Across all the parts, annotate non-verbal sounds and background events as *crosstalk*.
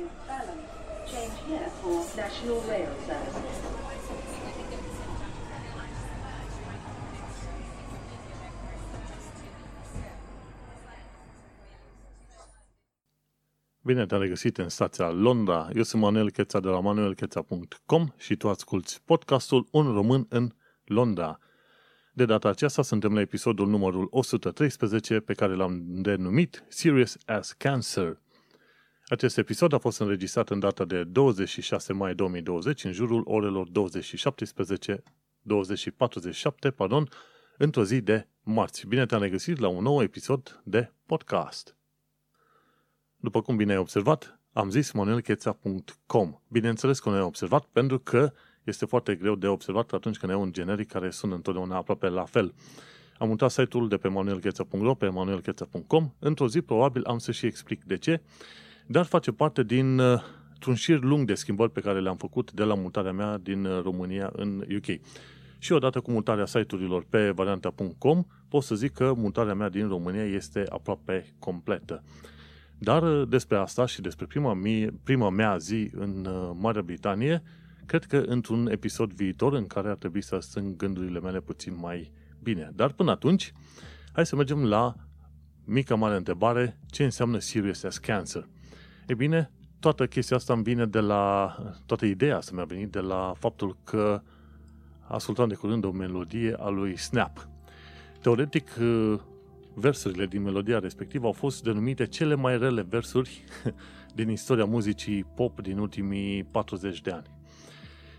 to Balham. Change here for National Rail Service. Bine te-am regăsit în stația Londra. Eu sunt Manuel Cheța de la manuelcheța.com și tu asculti podcastul Un român în Londra. De data aceasta suntem la episodul numărul 113 pe care l-am denumit Serious as Cancer. Acest episod a fost înregistrat în data de 26 mai 2020 în jurul orelor 2017 2047, pardon, într-o zi de marți. Bine te-am regăsit la un nou episod de podcast. După cum bine ai observat, am zis manuelcheța.com. Bineînțeles că nu ai observat pentru că este foarte greu de observat atunci când ai un generic care sună întotdeauna aproape la fel. Am mutat site-ul de pe manuelcheța.ro pe manuelcheța.com. Într-o zi probabil am să și explic de ce, dar face parte din uh, un șir lung de schimbări pe care le-am făcut de la mutarea mea din uh, România în UK. Și odată cu mutarea site-urilor pe varianta.com, pot să zic că mutarea mea din România este aproape completă. Dar uh, despre asta și despre prima, mie, prima mea zi în uh, Marea Britanie, cred că într-un episod viitor în care ar trebui să strâng gândurile mele puțin mai bine. Dar până atunci, hai să mergem la mica mare întrebare, ce înseamnă Serious as Cancer? E bine, toată chestia asta îmi vine de la, toată ideea asta mi-a venit de la faptul că ascultam de curând o melodie a lui Snap. Teoretic, uh, versurile din melodia respectivă au fost denumite cele mai rele versuri *laughs* din istoria muzicii pop din ultimii 40 de ani.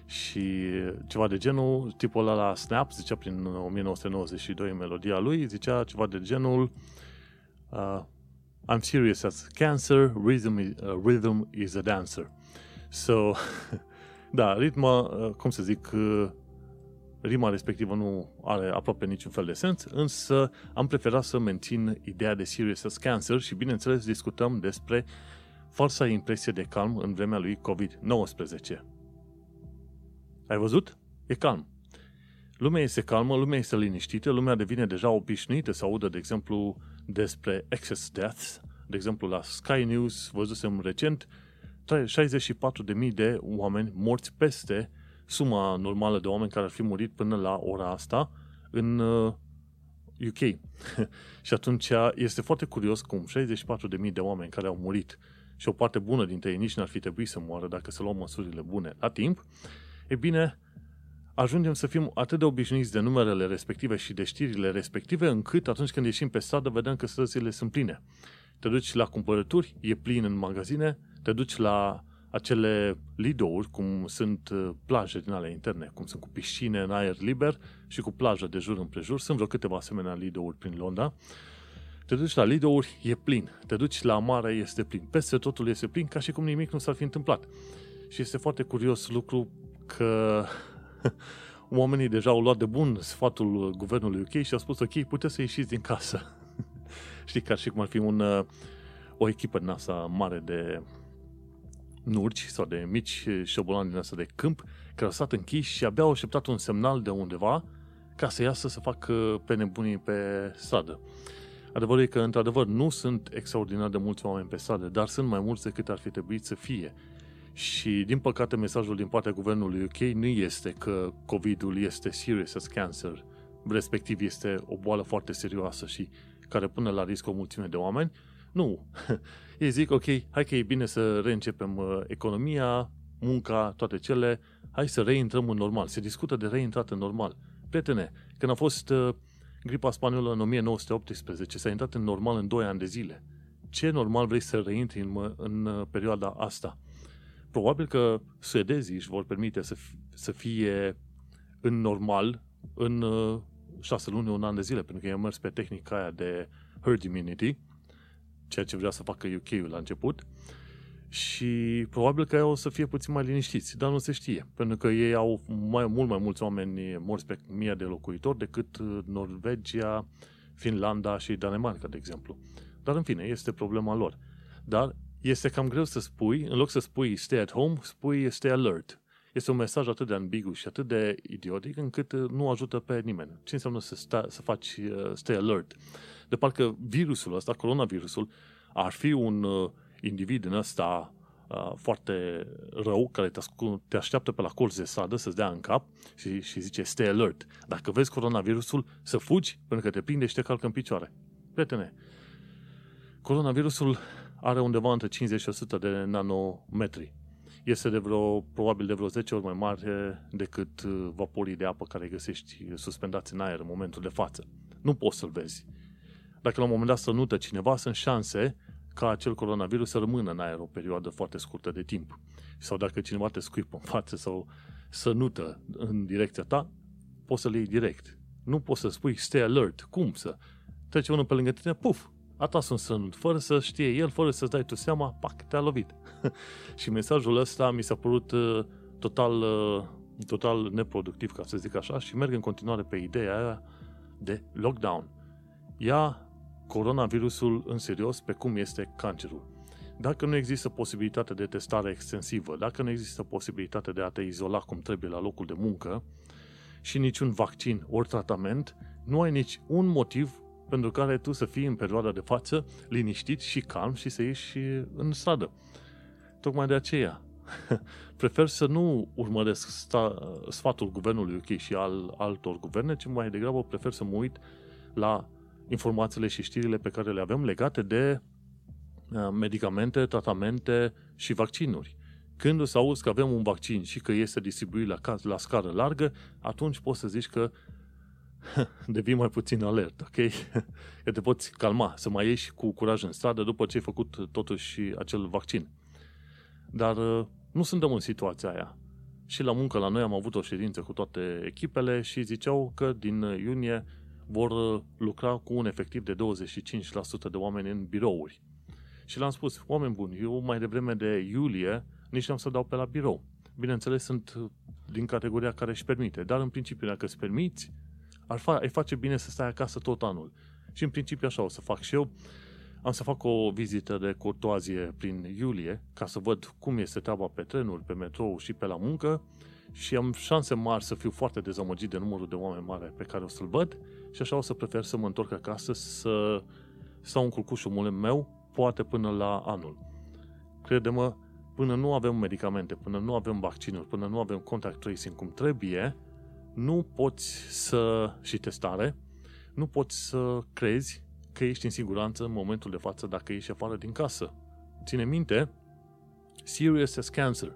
Și ceva de genul, tipul ăla la Snap, zicea prin 1992 în melodia lui, zicea ceva de genul uh, I'm serious as cancer, rhythm is, uh, rhythm is a dancer. So, *laughs* da, ritmă, uh, cum să zic, uh, rima respectivă nu are aproape niciun fel de sens, însă am preferat să mențin ideea de serious as cancer și bineînțeles discutăm despre falsa impresie de calm în vremea lui COVID-19. Ai văzut? E calm. Lumea este calmă, lumea este liniștită, lumea devine deja obișnuită să audă, de exemplu, despre excess deaths. De exemplu, la Sky News văzusem recent 64.000 de oameni morți peste suma normală de oameni care ar fi murit până la ora asta în UK. Uh, *laughs* și atunci este foarte curios cum 64.000 de oameni care au murit și o parte bună dintre ei nici n-ar fi trebuit să moară dacă să luăm măsurile bune la timp, e bine, ajungem să fim atât de obișnuiți de numerele respective și de știrile respective, încât atunci când ieșim pe stradă vedem că străzile sunt pline. Te duci la cumpărături, e plin în magazine, te duci la acele lidouri, cum sunt uh, plaje din ale interne, cum sunt cu piscine în aer liber și cu plajă de jur împrejur. Sunt vreo câteva asemenea lidouri prin Londra. Te duci la lidouri, e plin. Te duci la mare, este plin. Peste totul este plin, ca și cum nimic nu s-ar fi întâmplat. Și este foarte curios lucru că *laughs* oamenii deja au luat de bun sfatul guvernului UK și au spus, ok, puteți să ieșiți din casă. *laughs* Știi, ca și cum ar fi un, uh, o echipă din asta mare de nurci sau de mici șobolani din asta de câmp care au stat închiși și abia au așteptat un semnal de undeva ca să iasă să facă pe nebunii pe stradă. Adevărul e că, într-adevăr, nu sunt extraordinar de mulți oameni pe stradă, dar sunt mai mulți decât ar fi trebuit să fie. Și, din păcate, mesajul din partea guvernului UK nu este că COVID-ul este serious as cancer, respectiv este o boală foarte serioasă și care pune la risc o mulțime de oameni. Nu. *laughs* Ei zic, ok, hai că e bine să reîncepem uh, economia, munca, toate cele, hai să reintrăm în normal. Se discută de reintrat în normal. Prietene, când a fost uh, gripa spaniolă în 1918, s-a intrat în normal în 2 ani de zile. Ce normal vrei să reintri în, în uh, perioada asta? Probabil că suedezii își vor permite să, să fie în normal în șase luni, un an de zile, pentru că ei au mers pe tehnica aia de herd immunity, ceea ce vrea să facă UK-ul la început și probabil că o să fie puțin mai liniștiți, dar nu se știe, pentru că ei au mai, mult mai mulți oameni morți pe mie de locuitori decât uh, Norvegia, Finlanda și Danemarca, de exemplu. Dar în fine, este problema lor. Dar este cam greu să spui, în loc să spui stay at home, spui stay alert. Este un mesaj atât de ambigu și atât de idiotic încât uh, nu ajută pe nimeni. Ce înseamnă să, sta, să faci uh, stay alert? de parcă virusul ăsta, coronavirusul, ar fi un uh, individ în ăsta uh, foarte rău, care te, ascult, te așteaptă pe la colț de stradă să-ți dea în cap și, și zice stay alert. Dacă vezi coronavirusul, să fugi pentru că te prinde și te calcă în picioare. Prietene, coronavirusul are undeva între 50 și 100 de nanometri. Este de vreo, probabil de vreo 10 ori mai mare decât uh, vaporii de apă care găsești suspendați în aer în momentul de față. Nu poți să-l vezi. Dacă la un moment dat să nută cineva, sunt șanse ca acel coronavirus să rămână în aer o perioadă foarte scurtă de timp. Sau dacă cineva te scuipă în față sau să nută în direcția ta, poți să-l iei direct. Nu poți să spui stay alert. Cum să? Trece unul pe lângă tine, puf, a tras un sănut, fără să știe el, fără să-ți dai tu seama, pac, te-a lovit. *laughs* și mesajul ăsta mi s-a părut uh, total, uh, total neproductiv, ca să zic așa, și merg în continuare pe ideea aia de lockdown. Ia coronavirusul în serios pe cum este cancerul. Dacă nu există posibilitatea de testare extensivă, dacă nu există posibilitatea de a te izola cum trebuie la locul de muncă și niciun vaccin ori tratament, nu ai nici un motiv pentru care tu să fii în perioada de față liniștit și calm și să ieși în stradă. Tocmai de aceea, *laughs* prefer să nu urmăresc sta, sfatul guvernului UK și al altor guverne, ci mai degrabă prefer să mă uit la informațiile și știrile pe care le avem legate de uh, medicamente, tratamente și vaccinuri. Când o să auzi că avem un vaccin și că este distribuit la, la scară largă, atunci poți să zici că *laughs* devii mai puțin alert, ok? *laughs* Că te poți calma, să mai ieși cu curaj în stradă după ce ai făcut totuși acel vaccin. Dar uh, nu suntem în situația aia. Și la muncă la noi am avut o ședință cu toate echipele și ziceau că din iunie vor uh, lucra cu un efectiv de 25% de oameni în birouri. Și le-am spus, oameni buni, eu mai devreme de iulie nici n-am să dau pe la birou. Bineînțeles, sunt uh, din categoria care își permite, dar în principiu, dacă îți permiți, ar fa- ai face bine să stai acasă tot anul. Și în principiu așa o să fac și eu. Am să fac o vizită de curtoazie prin iulie ca să văd cum este treaba pe trenuri, pe metrou și pe la muncă și am șanse mari să fiu foarte dezamăgit de numărul de oameni mari pe care o să-l văd și așa o să prefer să mă întorc acasă să stau în culcușul meu, poate până la anul. Crede-mă, până nu avem medicamente, până nu avem vaccinuri, până nu avem contact tracing cum trebuie, nu poți să, și testare, nu poți să crezi că ești în siguranță în momentul de față dacă ești afară din casă. Ține minte, serious as cancer.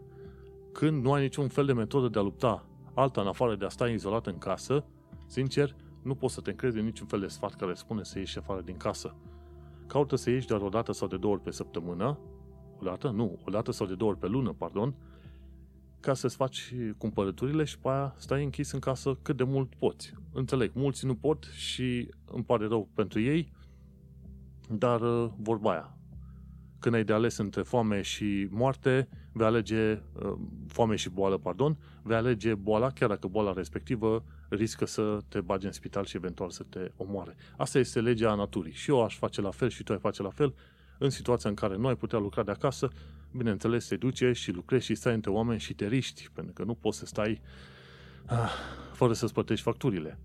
Când nu ai niciun fel de metodă de a lupta alta în afară de a sta izolat în casă, sincer, nu poți să te încrezi în niciun fel de sfat care spune să ieși afară din casă. Caută să ieși doar o dată sau de două ori pe săptămână, o dată? Nu, o dată sau de două ori pe lună, pardon, ca să-ți faci cumpărăturile și pe aia stai închis în casă cât de mult poți. Înțeleg, mulți nu pot și îmi pare rău pentru ei, dar uh, vorba aia. Când ai de ales între foame și moarte, vei alege, uh, foame și boală, pardon, vei alege boala, chiar dacă boala respectivă riscă să te bagi în spital și eventual să te omoare. Asta este legea naturii. Și eu aș face la fel și tu ai face la fel. În situația în care nu ai putea lucra de acasă, bineînțeles, te duce și lucrezi și stai între oameni și te riști, pentru că nu poți să stai ah, fără să-ți plătești facturile.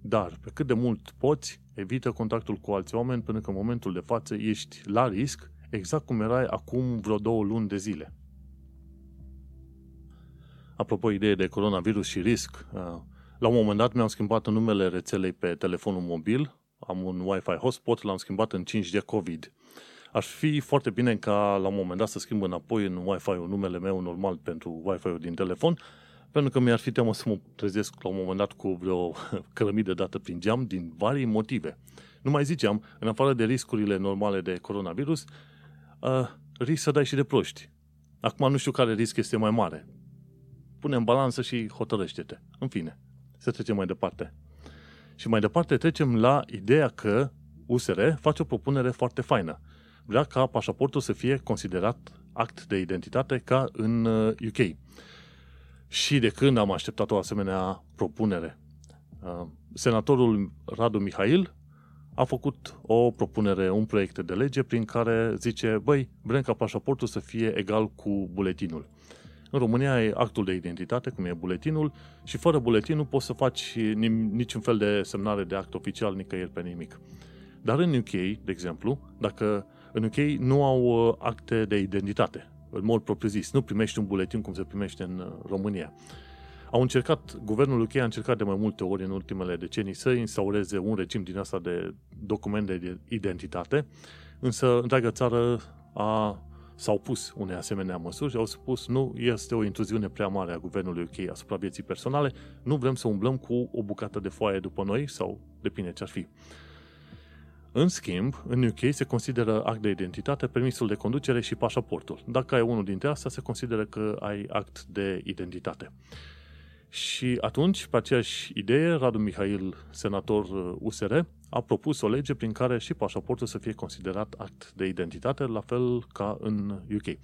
Dar, pe cât de mult poți, evită contactul cu alți oameni, pentru că în momentul de față ești la risc, exact cum erai acum vreo două luni de zile. Apropo, idee de coronavirus și risc, ah, la un moment dat mi-am schimbat numele rețelei pe telefonul mobil, am un Wi-Fi hotspot, l-am schimbat în 5G COVID. Ar fi foarte bine ca la un moment dat să schimb înapoi în Wi-Fi-ul numele meu normal pentru Wi-Fi-ul din telefon, pentru că mi-ar fi teamă să mă trezesc la un moment dat cu vreo *laughs* cărămidă dată prin geam din vari motive. Nu mai ziceam, în afară de riscurile normale de coronavirus, uh, risc să dai și de proști. Acum nu știu care risc este mai mare. Pune în balanță și hotărăște-te. În fine, să trecem mai departe. Și mai departe trecem la ideea că USR face o propunere foarte faină vrea ca pașaportul să fie considerat act de identitate ca în UK. Uh, și de când am așteptat o asemenea propunere? Uh, senatorul Radu Mihail a făcut o propunere, un proiect de lege prin care zice, băi, vrem ca pașaportul să fie egal cu buletinul. În România e actul de identitate, cum e buletinul, și fără buletin nu poți să faci niciun fel de semnare de act oficial nicăieri pe nimic. Dar în UK, de exemplu, dacă în UK nu au uh, acte de identitate. în mod propriu-zis. Nu primești un buletin cum se primește în uh, România. Au încercat, guvernul UK a încercat de mai multe ori în ultimele decenii să instaureze un regim din asta de documente de identitate, însă întreaga țară a, s-au pus unei asemenea măsuri și au spus nu este o intruziune prea mare a guvernului UK asupra vieții personale, nu vrem să umblăm cu o bucată de foaie după noi sau depinde ce ar fi. În schimb, în UK se consideră act de identitate permisul de conducere și pașaportul. Dacă ai unul dintre astea, se consideră că ai act de identitate. Și atunci, pe aceeași idee, Radu Mihail, senator USR, uh, a propus o lege prin care și pașaportul să fie considerat act de identitate, la fel ca în UK.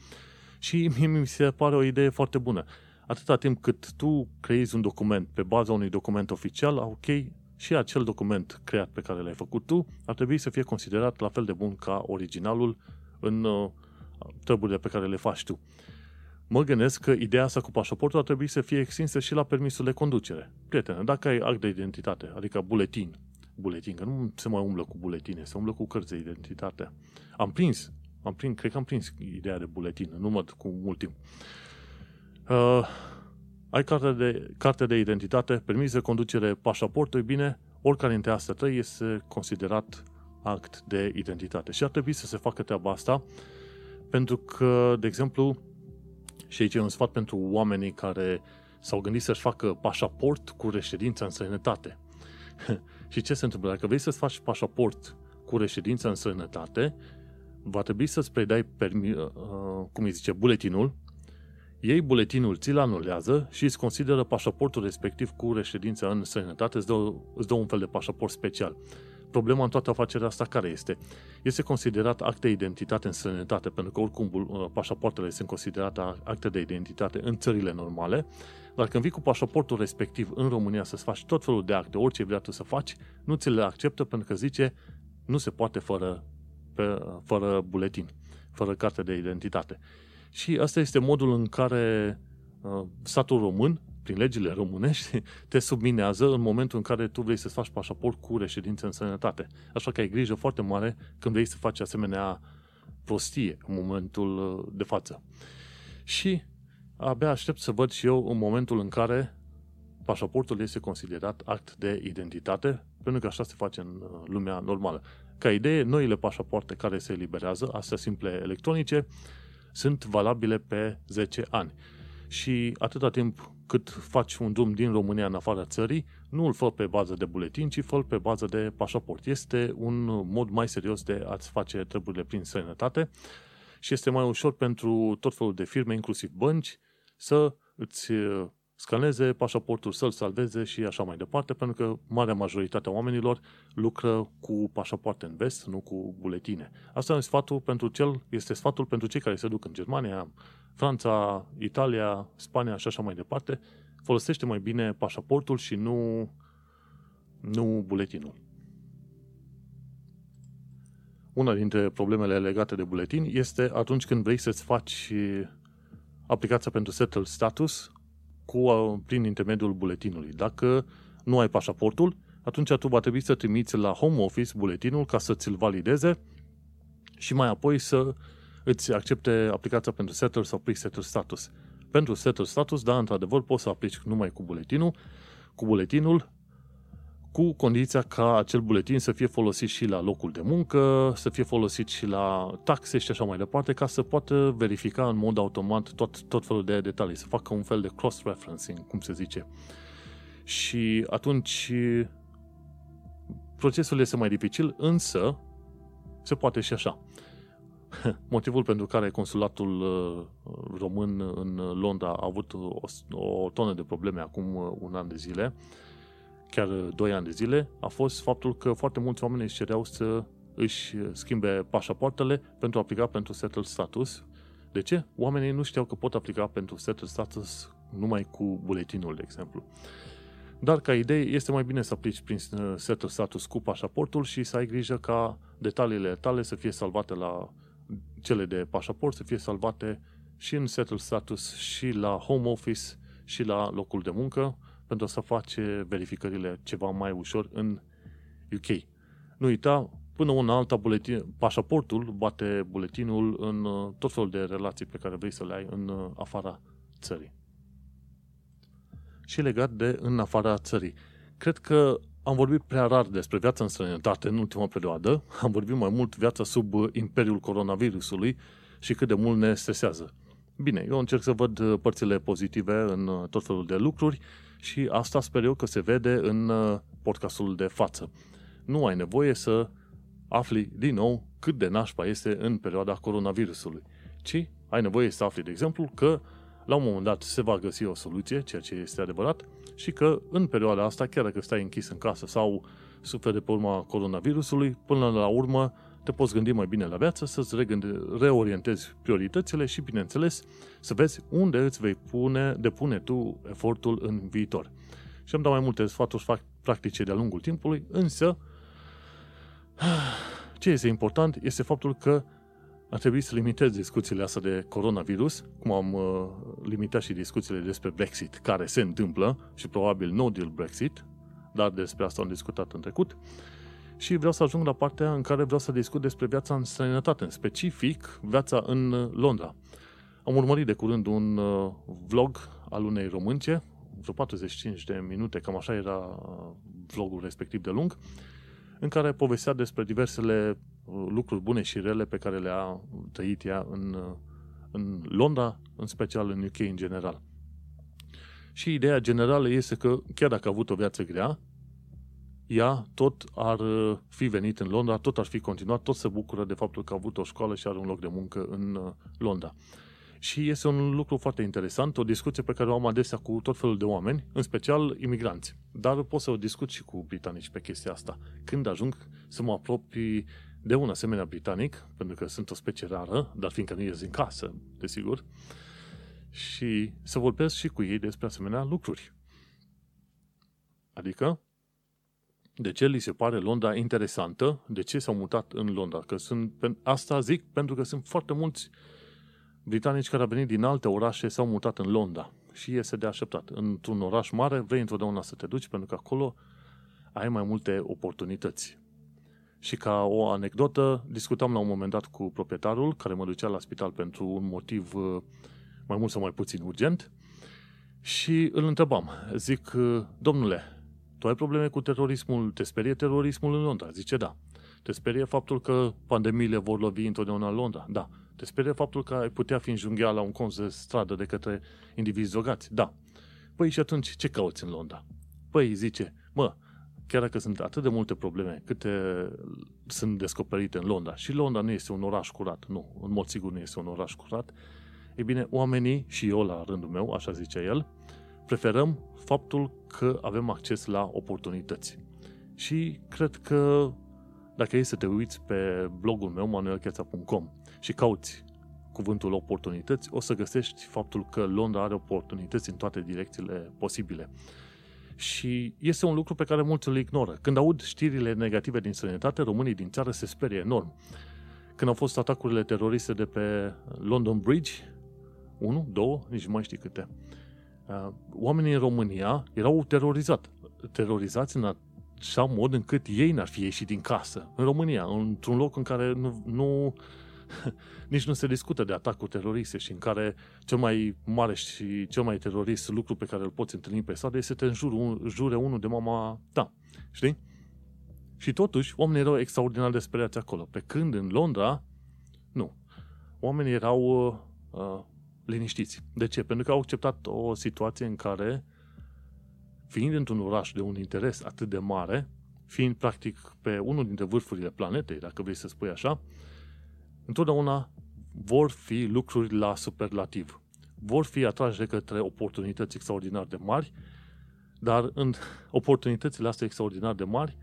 Și mie mi se pare o idee foarte bună. Atâta timp cât tu creezi un document pe baza unui document oficial, ok, și acel document creat pe care l-ai făcut tu ar trebui să fie considerat la fel de bun ca originalul în uh, treburile pe care le faci tu. Mă gândesc că ideea asta cu pașaportul ar trebui să fie extinsă și la permisul de conducere. Prietene, dacă ai act de identitate, adică buletin, buletin, că nu se mai umblă cu buletine, se umblă cu cărți de identitate. Am prins, am prins, cred că am prins ideea de buletin, nu mă cu mult timp. Uh, ai carte de, carte de identitate, permis de conducere, pașaportul, bine, oricare dintre astea trei este considerat act de identitate. Și ar trebui să se facă treaba asta, pentru că, de exemplu, și aici e un sfat pentru oamenii care s-au gândit să-și facă pașaport cu reședință în străinătate. *laughs* și ce se întâmplă? Dacă vrei să-ți faci pașaport cu reședință în străinătate, va trebui să-ți predai, permi, uh, cum îi zice, buletinul, ei buletinul ți-l anulează și îți consideră pașaportul respectiv cu reședință în străinătate, îți dă, îți dă un fel de pașaport special. Problema în toată afacerea asta care este? Este considerat act de identitate în străinătate, pentru că oricum uh, pașapoartele sunt considerate acte de identitate în țările normale, dar când vii cu pașaportul respectiv în România să-ți faci tot felul de acte, orice vrea tu să faci, nu ți le acceptă pentru că zice nu se poate fără, pe, fără buletin, fără carte de identitate. Și asta este modul în care uh, statul român, prin legile românești, *laughs* te subminează în momentul în care tu vrei să faci pașaport cu reședință în sănătate. Așa că ai grijă foarte mare când vrei să faci asemenea prostie în momentul uh, de față. Și abia aștept să văd și eu în momentul în care pașaportul este considerat act de identitate, pentru că așa se face în uh, lumea normală. Ca idee, noile pașapoarte care se eliberează, astea simple electronice, sunt valabile pe 10 ani. Și atâta timp cât faci un drum din România în afara țării, nu îl fă pe bază de buletin, ci fă pe bază de pașaport. Este un mod mai serios de a-ți face treburile prin sănătate și este mai ușor pentru tot felul de firme, inclusiv bănci, să îți scaneze pașaportul, să-l salveze și așa mai departe, pentru că marea majoritate a oamenilor lucră cu pașapoarte în vest, nu cu buletine. Asta este sfatul pentru cel, este sfatul pentru cei care se duc în Germania, Franța, Italia, Spania și așa mai departe. Folosește mai bine pașaportul și nu, nu buletinul. Una dintre problemele legate de buletin este atunci când vrei să-ți faci aplicația pentru settle status cu, uh, prin intermediul buletinului. Dacă nu ai pașaportul, atunci tu va trebui să trimiți la home office buletinul ca să ți-l valideze și mai apoi să îți accepte aplicația pentru setter sau pre-setter status. Pentru setter status, da, într-adevăr, poți să aplici numai cu buletinul, cu buletinul cu condiția ca acel buletin să fie folosit și la locul de muncă, să fie folosit și la taxe și așa mai departe, ca să poată verifica în mod automat tot, tot felul de detalii, să facă un fel de cross-referencing, cum se zice. Și atunci procesul este mai dificil, însă se poate și așa. *laughs* Motivul pentru care consulatul uh, român în Londra a avut o, o tonă de probleme acum uh, un an de zile chiar 2 ani de zile, a fost faptul că foarte mulți oameni își cereau să își schimbe pașapoartele pentru a aplica pentru settle status. De ce? Oamenii nu știau că pot aplica pentru settle status numai cu buletinul, de exemplu. Dar ca idee este mai bine să aplici prin uh, settle status cu pașaportul și să ai grijă ca detaliile tale să fie salvate la cele de pașaport, să fie salvate și în settle status și la home office și la locul de muncă, pentru să face verificările ceva mai ușor în UK. Nu uita, până una alta buletin, pașaportul bate buletinul în uh, tot felul de relații pe care vrei să le ai în uh, afara țării. Și legat de în afara țării. Cred că am vorbit prea rar despre viața în străinătate în ultima perioadă, *laughs* am vorbit mai mult viața sub uh, imperiul coronavirusului și cât de mult ne stresează. Bine, eu încerc să văd părțile pozitive în tot felul de lucruri și asta sper eu că se vede în podcastul de față. Nu ai nevoie să afli din nou cât de nașpa este în perioada coronavirusului, ci ai nevoie să afli, de exemplu, că la un moment dat se va găsi o soluție, ceea ce este adevărat, și că în perioada asta, chiar dacă stai închis în casă sau suferi de pe urma coronavirusului, până la urmă te poți gândi mai bine la viață, să-ți reorientezi prioritățile și, bineînțeles, să vezi unde îți vei pune, depune tu efortul în viitor. Și am dat mai multe sfaturi practice de-a lungul timpului, însă *sighs* ce este important este faptul că ar trebui să limitez discuțiile astea de coronavirus, cum am uh, limitat și discuțiile despre Brexit, care se întâmplă și probabil no deal Brexit, dar despre asta am discutat în trecut. Și vreau să ajung la partea în care vreau să discut despre viața în străinătate, în specific viața în uh, Londra. Am urmărit de curând un uh, vlog al unei românce, vreo 45 de minute, cam așa era uh, vlogul respectiv de lung, în care povestea despre diversele uh, lucruri bune și rele pe care le-a trăit ea în, uh, în Londra, în special în UK în general. Și ideea generală este că, chiar dacă a avut o viață grea, ea tot ar uh, fi venit în Londra, tot ar fi continuat, tot se bucură de faptul că a avut o școală și are un loc de muncă în Londra. Și este un lucru foarte interesant, o discuție pe care o am adesea cu tot felul de oameni, în special imigranți. Dar pot să o discut și cu britanici pe chestia asta. Când ajung să mă apropii de un asemenea britanic, pentru că sunt o specie rară, dar fiindcă nu ies din casă, desigur, și să vorbesc și cu ei despre asemenea lucruri. Adică, de ce li se pare Londra interesantă? De ce s-au mutat în Londra? Că sunt, asta zic pentru că sunt foarte mulți uh, Britanici care au venit din alte orașe s-au mutat în Londra și este de așteptat. Într-un oraș mare vrei întotdeauna să te duci pentru că acolo ai mai multe oportunități. Și ca o anecdotă, discutam la un moment dat cu proprietarul care mă ducea la spital pentru un motiv uh, mai mult sau mai puțin urgent și îl întrebam. Zic, uh, domnule, tu ai probleme cu terorismul? Te sperie terorismul în Londra? Zice, da. Te sperie faptul că pandemiile vor lovi întotdeauna în Londra? Da. Te sperie faptul că ai putea fi înjunghiat la un colț de stradă de către indivizi zogați? Da. Păi și atunci ce cauți în Londra? Păi zice, mă, chiar dacă sunt atât de multe probleme câte sunt descoperite în Londra, și Londra nu este un oraș curat, nu, în mod sigur nu este un oraș curat, e bine, oamenii, și eu la rândul meu, așa zice el, preferăm faptul că avem acces la oportunități. Și cred că dacă e să te uiți pe blogul meu, manuelcheța.com și cauți cuvântul oportunități, o să găsești faptul că Londra are oportunități în toate direcțiile posibile. Și este un lucru pe care mulți îl ignoră. Când aud știrile negative din străinătate, românii din țară se sperie enorm. Când au fost atacurile teroriste de pe London Bridge, 1, 2, nici nu mai știi câte, uh, oamenii în România erau terorizat, terorizați în așa mod încât ei n-ar fi ieșit din casă. În România, într-un loc în care nu, nu *laughs* nici nu se discută de atacuri teroriste și în care cel mai mare și cel mai terorist lucru pe care îl poți întâlni pe stradă este să te înjure, jure unul de mama ta. Știi? Și totuși, oamenii erau extraordinar de speriați acolo. Pe când în Londra, nu. Oamenii erau uh, uh, liniștiți. De ce? Pentru că au acceptat o situație în care, fiind într-un oraș de un interes atât de mare, fiind practic pe unul dintre vârfurile planetei, dacă vrei să spui așa, întotdeauna vor fi lucruri la superlativ. Vor fi atrași de către oportunități extraordinar de mari, dar în oportunitățile astea extraordinar de mari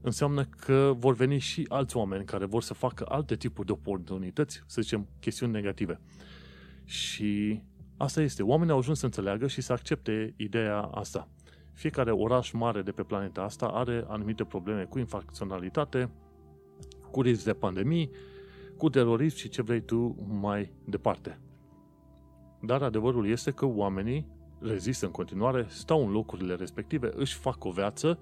înseamnă că vor veni și alți oameni care vor să facă alte tipuri de oportunități, să zicem, chestiuni negative. Și asta este. Oamenii au ajuns să înțeleagă și să accepte ideea asta. Fiecare oraș mare de pe planeta asta are anumite probleme cu infracționalitate, cu risc de pandemii, cu terorism și ce vrei tu mai departe. Dar adevărul este că oamenii rezistă în continuare, stau în locurile respective, își fac o viață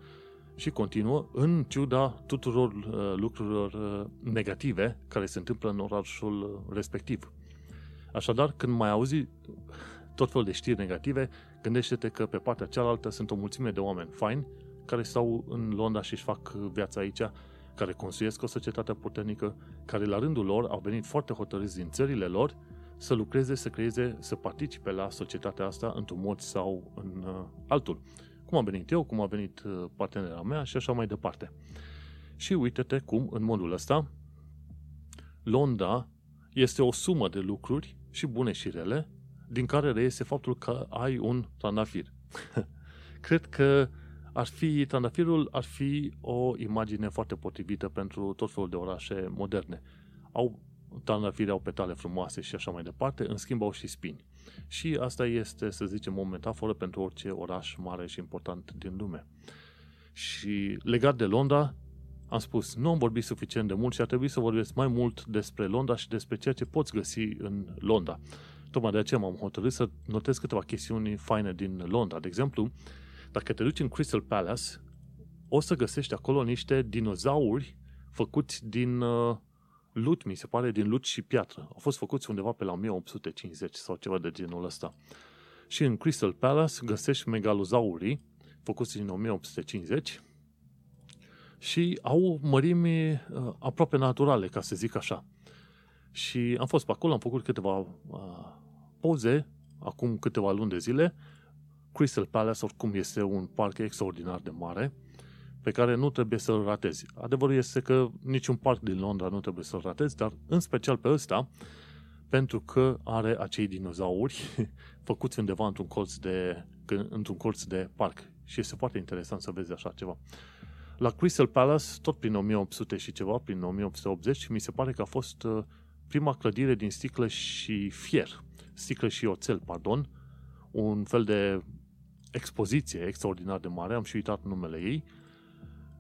Și continuă, în ciuda tuturor uh, lucrurilor uh, negative care se întâmplă în orașul uh, respectiv. Așadar, când mai auzi tot felul de știri negative, gândește-te că pe partea cealaltă sunt o mulțime de oameni faini care stau în Londra și își fac viața aici, care construiesc o societate puternică, care la rândul lor au venit foarte hotărâți din țările lor să lucreze, să creeze, să participe la societatea asta într-un mod sau în uh, altul. Cum a venit eu, cum a venit uh, partenera mea și așa mai departe. Și uite-te cum, în modul ăsta, Londra este o sumă de lucruri și bune și rele, din care reiese faptul că ai un trandafir. *laughs* Cred că ar fi, trandafirul ar fi o imagine foarte potrivită pentru tot felul de orașe moderne. Au trandafiri au petale frumoase și așa mai departe, în schimb au și spini. Și asta este, să zicem, o metaforă pentru orice oraș mare și important din lume. Și legat de Londra, am spus, nu am vorbit suficient de mult și ar trebui să vorbesc mai mult despre Londra și despre ceea ce poți găsi în Londra. Tocmai de aceea m-am hotărât să notez câteva chestiuni faine din Londra. De exemplu, dacă te duci în Crystal Palace, o să găsești acolo niște dinozauri făcuți din uh, lut, mi se pare, din lut și piatră. Au fost făcuți undeva pe la 1850 sau ceva de genul ăsta. Și în Crystal Palace găsești megalozaurii făcuți din 1850 și au mărimi uh, aproape naturale, ca să zic așa. Și am fost pe acolo, am făcut câteva uh, poze acum câteva luni de zile. Crystal Palace oricum este un parc extraordinar de mare pe care nu trebuie să-l ratezi. Adevărul este că niciun parc din Londra nu trebuie să-l ratezi, dar în special pe ăsta, pentru că are acei dinozauri *laughs* făcuți undeva într-un colț de, într-un colț de parc. Și este foarte interesant să vezi așa ceva. La Crystal Palace, tot prin 1800 și ceva, prin 1880, mi se pare că a fost uh, prima clădire din sticlă și fier, sticlă și oțel, pardon, un fel de expoziție extraordinar de mare, am și uitat numele ei,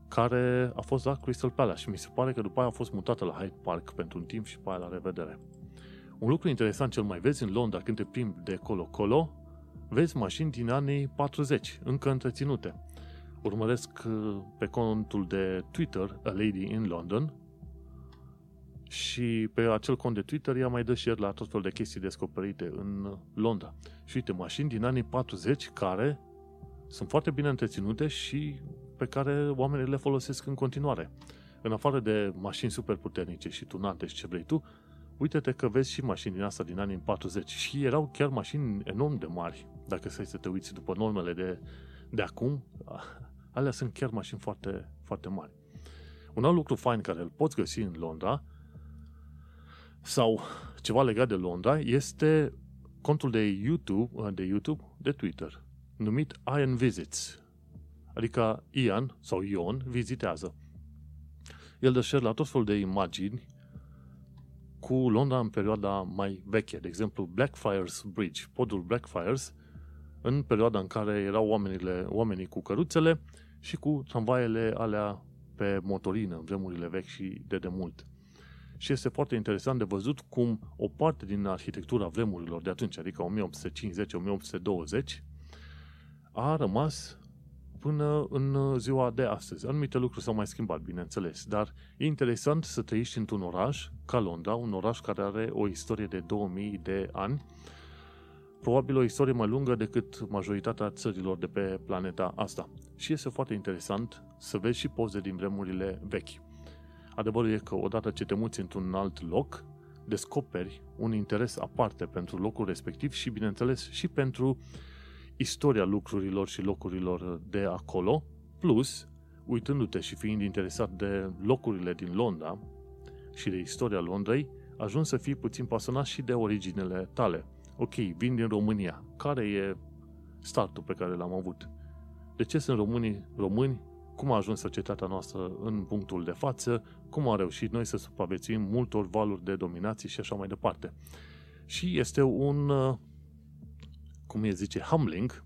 care a fost la Crystal Palace și mi se pare că după aia a fost mutată la Hyde Park pentru un timp și pe aia la revedere. Un lucru interesant cel mai vezi în Londra când te plimbi de colo-colo, vezi mașini din anii 40, încă întreținute. Urmăresc uh, pe contul de Twitter A Lady in London și pe acel cont de Twitter ea mai dă share la tot fel de chestii descoperite în Londra. Și uite, mașini din anii 40 care sunt foarte bine întreținute și pe care oamenii le folosesc în continuare. În afară de mașini super puternice și tunate și ce vrei tu, uite-te că vezi și mașini din asta din anii 40 și erau chiar mașini enorm de mari. Dacă să te uiți după normele de, de acum, alea sunt chiar mașini foarte, foarte mari. Un alt lucru fain care îl poți găsi în Londra sau ceva legat de Londra este contul de YouTube, de YouTube, de Twitter, numit Ian Visits. Adică Ian sau Ion vizitează. El dă share la tot felul de imagini cu Londra în perioada mai veche. De exemplu, Blackfriars Bridge, podul Blackfriars, în perioada în care erau oamenile, oamenii cu căruțele și cu tramvaiele alea pe motorină, în vremurile vechi și de demult. Și este foarte interesant de văzut cum o parte din arhitectura vremurilor de atunci, adică 1850-1820, a rămas până în ziua de astăzi. Anumite lucruri s-au mai schimbat, bineînțeles, dar e interesant să trăiești într-un oraș ca Londra, un oraș care are o istorie de 2000 de ani, probabil o istorie mai lungă decât majoritatea țărilor de pe planeta asta. Și este foarte interesant să vezi și poze din vremurile vechi. Adevărul e că odată ce te muți într-un alt loc, descoperi un interes aparte pentru locul respectiv și, bineînțeles, și pentru istoria lucrurilor și locurilor de acolo, plus, uitându-te și fiind interesat de locurile din Londra și de istoria Londrei, ajungi să fii puțin pasionat și de originele tale. Ok, vin din România. Care e startul pe care l-am avut? De ce sunt românii români? Cum a ajuns societatea noastră în punctul de față? Cum am reușit noi să supraviețuim multor valuri de dominație și așa mai departe? Și este un cum e zice, humbling,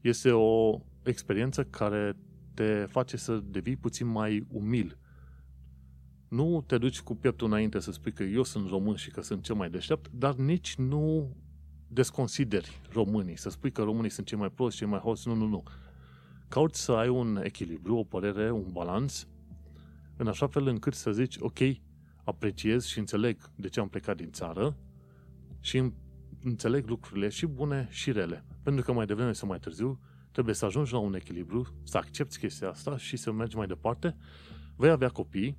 este o experiență care te face să devii puțin mai umil. Nu te duci cu pieptul înainte să spui că eu sunt român și că sunt cel mai deștept, dar nici nu desconsideri românii, să spui că românii sunt cei mai proști, cei mai hoți, nu, nu, nu. cauți să ai un echilibru, o părere, un balans, în așa fel încât să zici, ok, apreciez și înțeleg de ce am plecat din țară și înțeleg lucrurile și bune și rele. Pentru că mai devreme sau mai târziu trebuie să ajungi la un echilibru, să accepti chestia asta și să mergi mai departe. Vei avea copii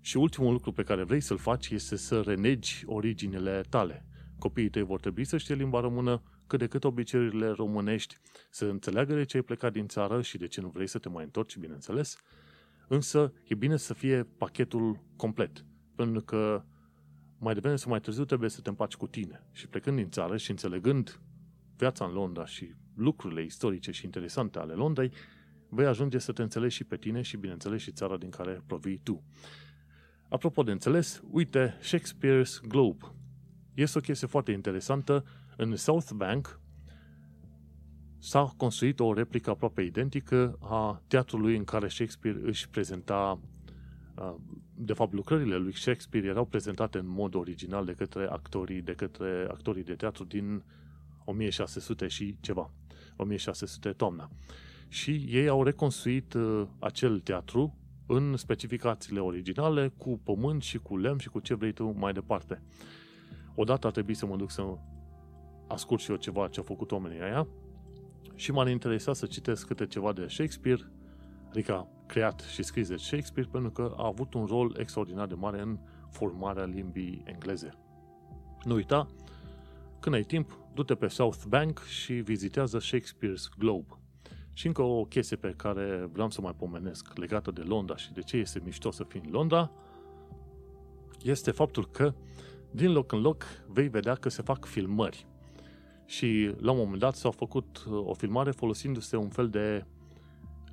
și ultimul lucru pe care vrei să-l faci este să renegi originele tale. Copiii tăi vor trebui să știe limba română, cât de cât obiceiurile românești, să înțeleagă de ce ai plecat din țară și de ce nu vrei să te mai întorci, bineînțeles, însă e bine să fie pachetul complet, pentru că mai devreme sau mai târziu trebuie să te împaci cu tine. Și plecând din țară și înțelegând viața în Londra și lucrurile istorice și interesante ale Londrei, vei ajunge să te înțelegi și pe tine și, bineînțeles, și țara din care provii tu. Apropo de înțeles, uite Shakespeare's Globe. Este o chestie foarte interesantă. În South Bank s-a construit o replică aproape identică a teatrului în care Shakespeare își prezenta de fapt, lucrările lui Shakespeare erau prezentate în mod original de către actorii, de către actorii de teatru din 1600 și ceva, 1600 toamna. Și ei au reconstruit uh, acel teatru în specificațiile originale, cu pământ și cu lemn și cu ce vrei tu mai departe. Odată a trebuit să mă duc să ascult și eu ceva ce au făcut oamenii aia și m-a interesat să citesc câte ceva de Shakespeare, adică creat și scris de Shakespeare, pentru că a avut un rol extraordinar de mare în formarea limbii engleze. Nu uita, când ai timp, du-te pe South Bank și vizitează Shakespeare's Globe. Și încă o chestie pe care vreau să mai pomenesc legată de Londra și de ce este mișto să fii în Londra, este faptul că din loc în loc vei vedea că se fac filmări. Și la un moment dat s-a făcut uh, o filmare folosindu-se un fel de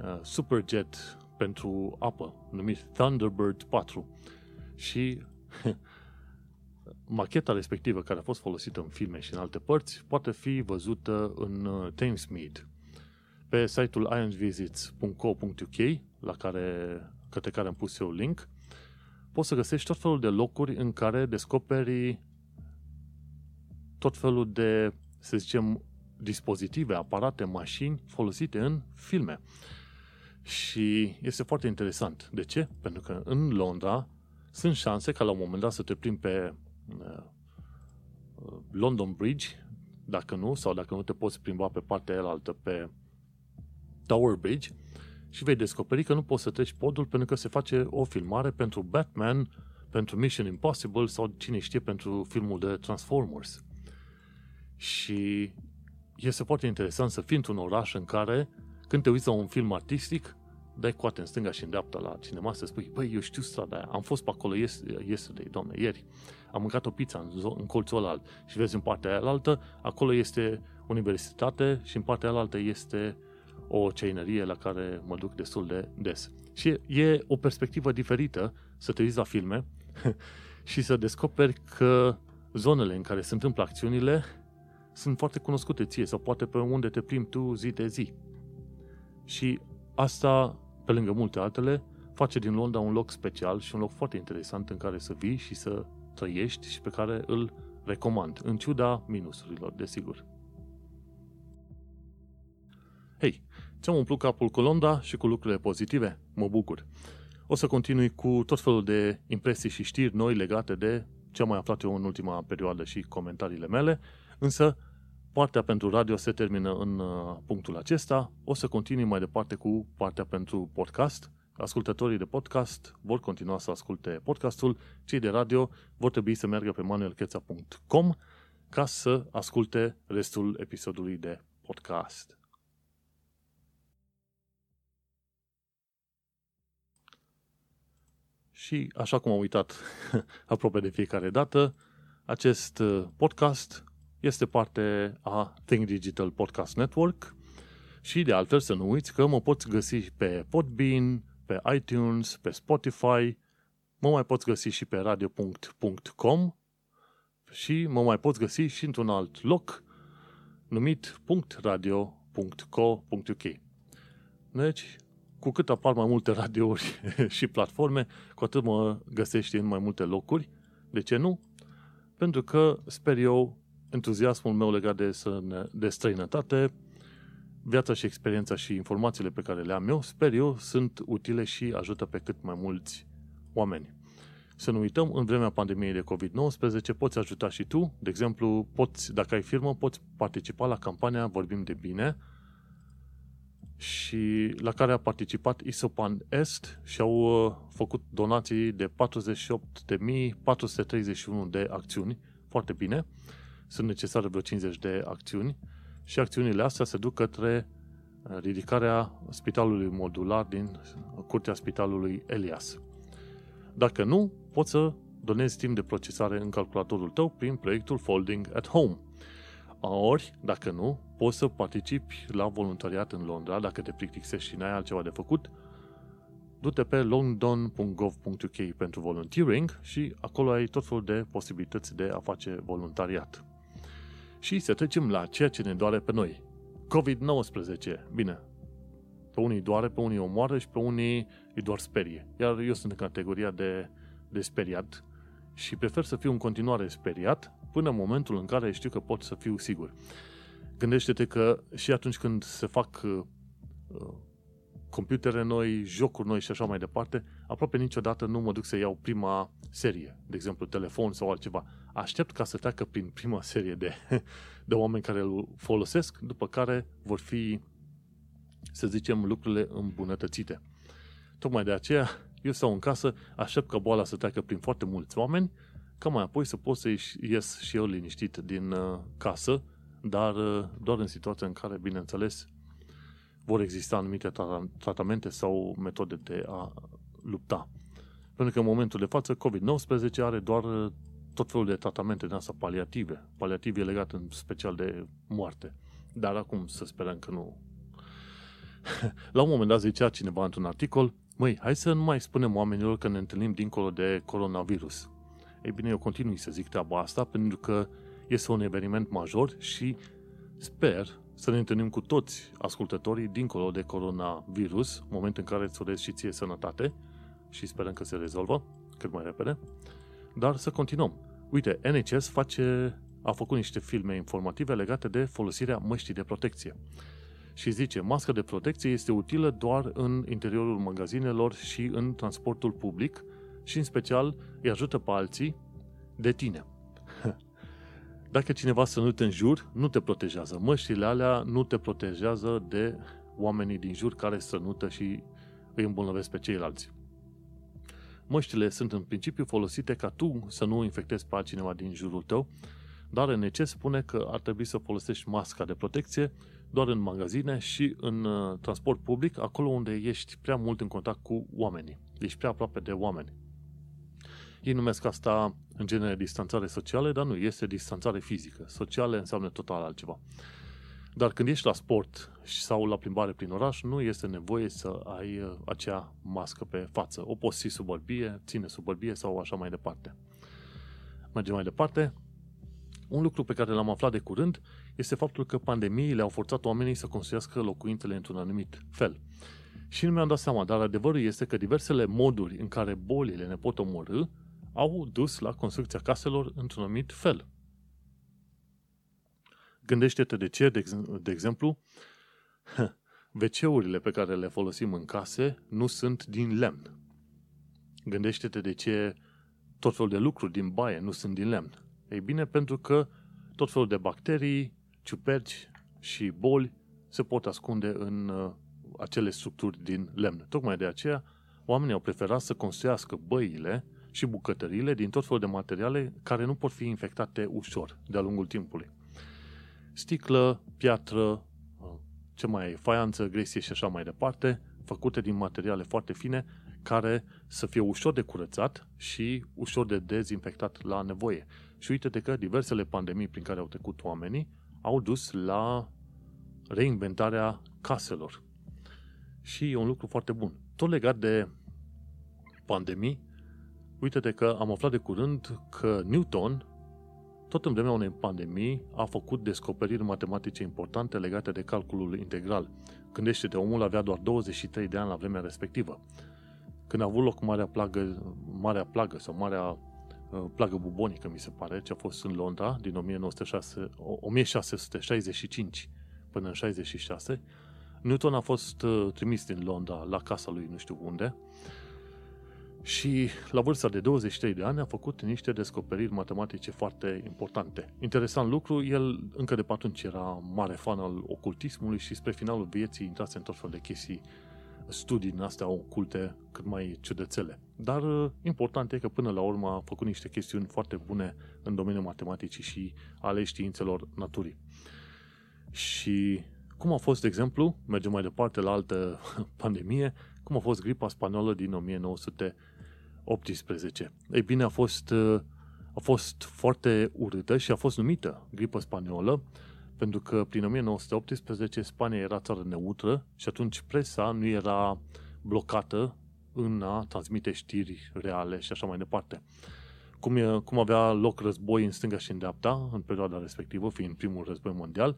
uh, superjet pentru apă, numit Thunderbird 4. Și *laughs* macheta respectivă care a fost folosită în filme și în alte părți poate fi văzută în uh, Thamesmead. Pe site-ul ironvisits.co.uk, la care, către care am pus eu link, poți să găsești tot felul de locuri în care descoperi tot felul de, să zicem, dispozitive, aparate, mașini folosite în filme. Și este foarte interesant. De ce? Pentru că în Londra sunt șanse ca la un moment dat să te plimbi pe uh, London Bridge, dacă nu, sau dacă nu te poți plimba pe partea altă, pe Tower Bridge, și vei descoperi că nu poți să treci podul pentru că se face o filmare pentru Batman, pentru Mission Impossible sau cine știe pentru filmul de Transformers. Și este foarte interesant să fii într-un oraș în care, când te uiți la un film artistic, dai coate în stânga și în dreapta la cinema să spui, băi, eu știu strada aia, am fost pe acolo yesterday, doamne, ieri, am mâncat o pizza în, zo- în colțul ăla și vezi în partea aia altă, acolo este universitate și în partea aia altă este o ceinărie la care mă duc destul de des. Și e o perspectivă diferită să te uiți la filme *laughs* și să descoperi că zonele în care se întâmplă acțiunile sunt foarte cunoscute ție sau poate pe unde te plimbi tu zi de zi. Și asta pe lângă multe altele, face din Londra un loc special și un loc foarte interesant în care să vii și să trăiești și pe care îl recomand, în ciuda minusurilor, desigur. Hei, ți-am umplut capul cu Londra și cu lucrurile pozitive? Mă bucur. O să continui cu tot felul de impresii și știri noi legate de ce am mai aflat eu în ultima perioadă și comentariile mele, însă Partea pentru radio se termină în uh, punctul acesta. O să continui mai departe cu partea pentru podcast. Ascultătorii de podcast vor continua să asculte podcastul. Cei de radio vor trebui să meargă pe manuelcheța.com ca să asculte restul episodului de podcast. Și așa cum am uitat *laughs* aproape de fiecare dată, acest uh, podcast este parte a Think Digital Podcast Network. Și de altfel să nu uiți că mă poți găsi pe Podbean, pe iTunes, pe Spotify, mă mai poți găsi și pe radio.com și mă mai poți găsi și într-un alt loc numit .radio.co.uk Deci, cu cât apar mai multe radiouri *laughs* și platforme, cu atât mă găsești în mai multe locuri. De ce nu? Pentru că, sper eu, entuziasmul meu legat de, de străinătate viața și experiența și informațiile pe care le am eu, sper eu, sunt utile și ajută pe cât mai mulți oameni. Să nu uităm, în vremea pandemiei de COVID-19 poți ajuta și tu, de exemplu, poți, dacă ai firmă, poți participa la campania Vorbim de Bine, și la care a participat Isopan Est și au uh, făcut donații de 48.431 de acțiuni, foarte bine, sunt necesare vreo 50 de acțiuni și acțiunile astea se duc către uh, ridicarea spitalului modular din curtea spitalului Elias. Dacă nu, poți să donezi timp de procesare în calculatorul tău prin proiectul Folding at Home. Ori, dacă nu, poți să participi la voluntariat în Londra, dacă te plictisești și n-ai altceva de făcut, du-te pe london.gov.uk pentru volunteering și acolo ai tot felul de posibilități de a face voluntariat. Și să trecem la ceea ce ne doare pe noi. COVID-19. Bine, pe unii doare, pe unii omoară și pe unii îi doar sperie. Iar eu sunt în categoria de, de speriat și prefer să fiu în continuare speriat până în momentul în care știu că pot să fiu sigur. Gândește-te că și atunci când se fac uh, uh, computere noi, jocuri noi și așa mai departe, aproape niciodată nu mă duc să iau prima serie, de exemplu telefon sau altceva. Aștept ca să treacă prin prima serie de, *laughs* de oameni care îl folosesc, după care vor fi, să zicem, lucrurile îmbunătățite. Tocmai de aceea, eu stau în casă, aștept ca boala să treacă prin foarte mulți oameni, ca mai apoi să pot să ies și eu liniștit din uh, casă, dar uh, doar în situația în care, bineînțeles, vor exista anumite tratamente sau metode de a lupta. Pentru că în momentul de față COVID-19 are doar uh, tot felul de tratamente din asta paliative. Paliative legat în special de moarte. Dar acum să sperăm că nu. *laughs* La un moment dat zicea cineva într-un articol, măi, hai să nu mai spunem oamenilor că ne întâlnim dincolo de coronavirus. Ei bine, eu continui să zic treaba asta pentru că este un eveniment major și sper să ne întâlnim cu toți ascultătorii dincolo de coronavirus, moment în care îți urez și ție sănătate și sperăm că se rezolvă cât mai repede, dar să continuăm. Uite, NHS face, a făcut niște filme informative legate de folosirea măștii de protecție. Și zice, masca de protecție este utilă doar în interiorul magazinelor și în transportul public și în special îi ajută pe alții de tine. *laughs* Dacă cineva să nu te înjur, nu te protejează. Măștile alea nu te protejează de oamenii din jur care strănută și îi îmbolnăvesc pe ceilalți. Măștile sunt în principiu folosite ca tu să nu infectezi pe altcineva din jurul tău, dar NC spune că ar trebui să folosești masca de protecție doar în magazine și în uh, transport public, acolo unde ești prea mult în contact cu oamenii. Ești prea aproape de oameni. Ei numesc asta în genere distanțare socială, dar nu, este distanțare fizică. Sociale înseamnă total altceva. Dar când ești la sport sau la plimbare prin oraș, nu este nevoie să ai uh, acea mască pe față. O poți ții sub bărbie, ține sub bărbie sau așa mai departe. Mergem mai departe. Un lucru pe care l-am aflat de curând este faptul că pandemiile au forțat oamenii să construiască locuințele într-un anumit fel. Și nu mi-am dat seama, dar adevărul este că diversele moduri în care bolile ne pot omorâ au dus la construcția caselor într-un anumit fel. Gândește-te de ce, de, de exemplu, *laughs* wc pe care le folosim în case nu sunt din lemn. Gândește-te de ce tot felul de lucruri din baie nu sunt din lemn. Ei bine, pentru că tot felul de bacterii, ciuperci și boli se pot ascunde în uh, acele structuri din lemn. Tocmai de aceea, oamenii au preferat să construiască băile și bucătăriile din tot felul de materiale care nu pot fi infectate ușor de-a lungul timpului. Sticlă, piatră, ce mai e, faianță, gresie și așa mai departe, făcute din materiale foarte fine, care să fie ușor de curățat și ușor de dezinfectat la nevoie. Și uite-te că diversele pandemii prin care au trecut oamenii au dus la reinventarea caselor. Și e un lucru foarte bun. Tot legat de pandemii, uite-te că am aflat de curând că Newton, tot în vremea unei pandemii, a făcut descoperiri matematice importante legate de calculul integral. Gândește-te, omul avea doar 23 de ani la vremea respectivă. Când a avut loc marea plagă, marea plagă sau marea uh, plagă bubonică, mi se pare, ce a fost în Londra din 1906, 1665 până în 66, Newton a fost uh, trimis din Londra la casa lui nu știu unde și la vârsta de 23 de ani a făcut niște descoperiri matematice foarte importante. Interesant lucru, el încă de pe atunci era mare fan al ocultismului și spre finalul vieții intrase în tot fel de chestii, studii din astea oculte cât mai ciudățele. Dar uh, important e că până la urmă a făcut niște chestiuni foarte bune în domeniul matematicii și ale științelor naturii. Și cum a fost, de exemplu, mergem mai departe la altă *laughs* pandemie, cum a fost gripa spaniolă din 1918. Ei bine, a fost, a fost foarte urâtă și a fost numită gripă spaniolă pentru că prin 1918 Spania era țară neutră și atunci presa nu era blocată în a transmite știri reale și așa mai departe. Cum, e, cum avea loc război în stânga și în dreapta, în perioada respectivă, fiind primul război mondial,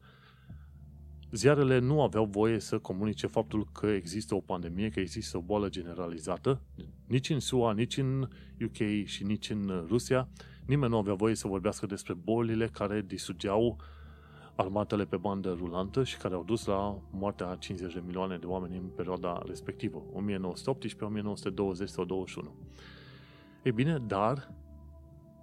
ziarele nu aveau voie să comunice faptul că există o pandemie, că există o boală generalizată, nici în SUA, nici în UK și nici în Rusia. Nimeni nu avea voie să vorbească despre bolile care disugeau armatele pe bandă rulantă și care au dus la moartea a 50 de milioane de oameni în perioada respectivă, 1918, 1920 sau 21. Ei bine, dar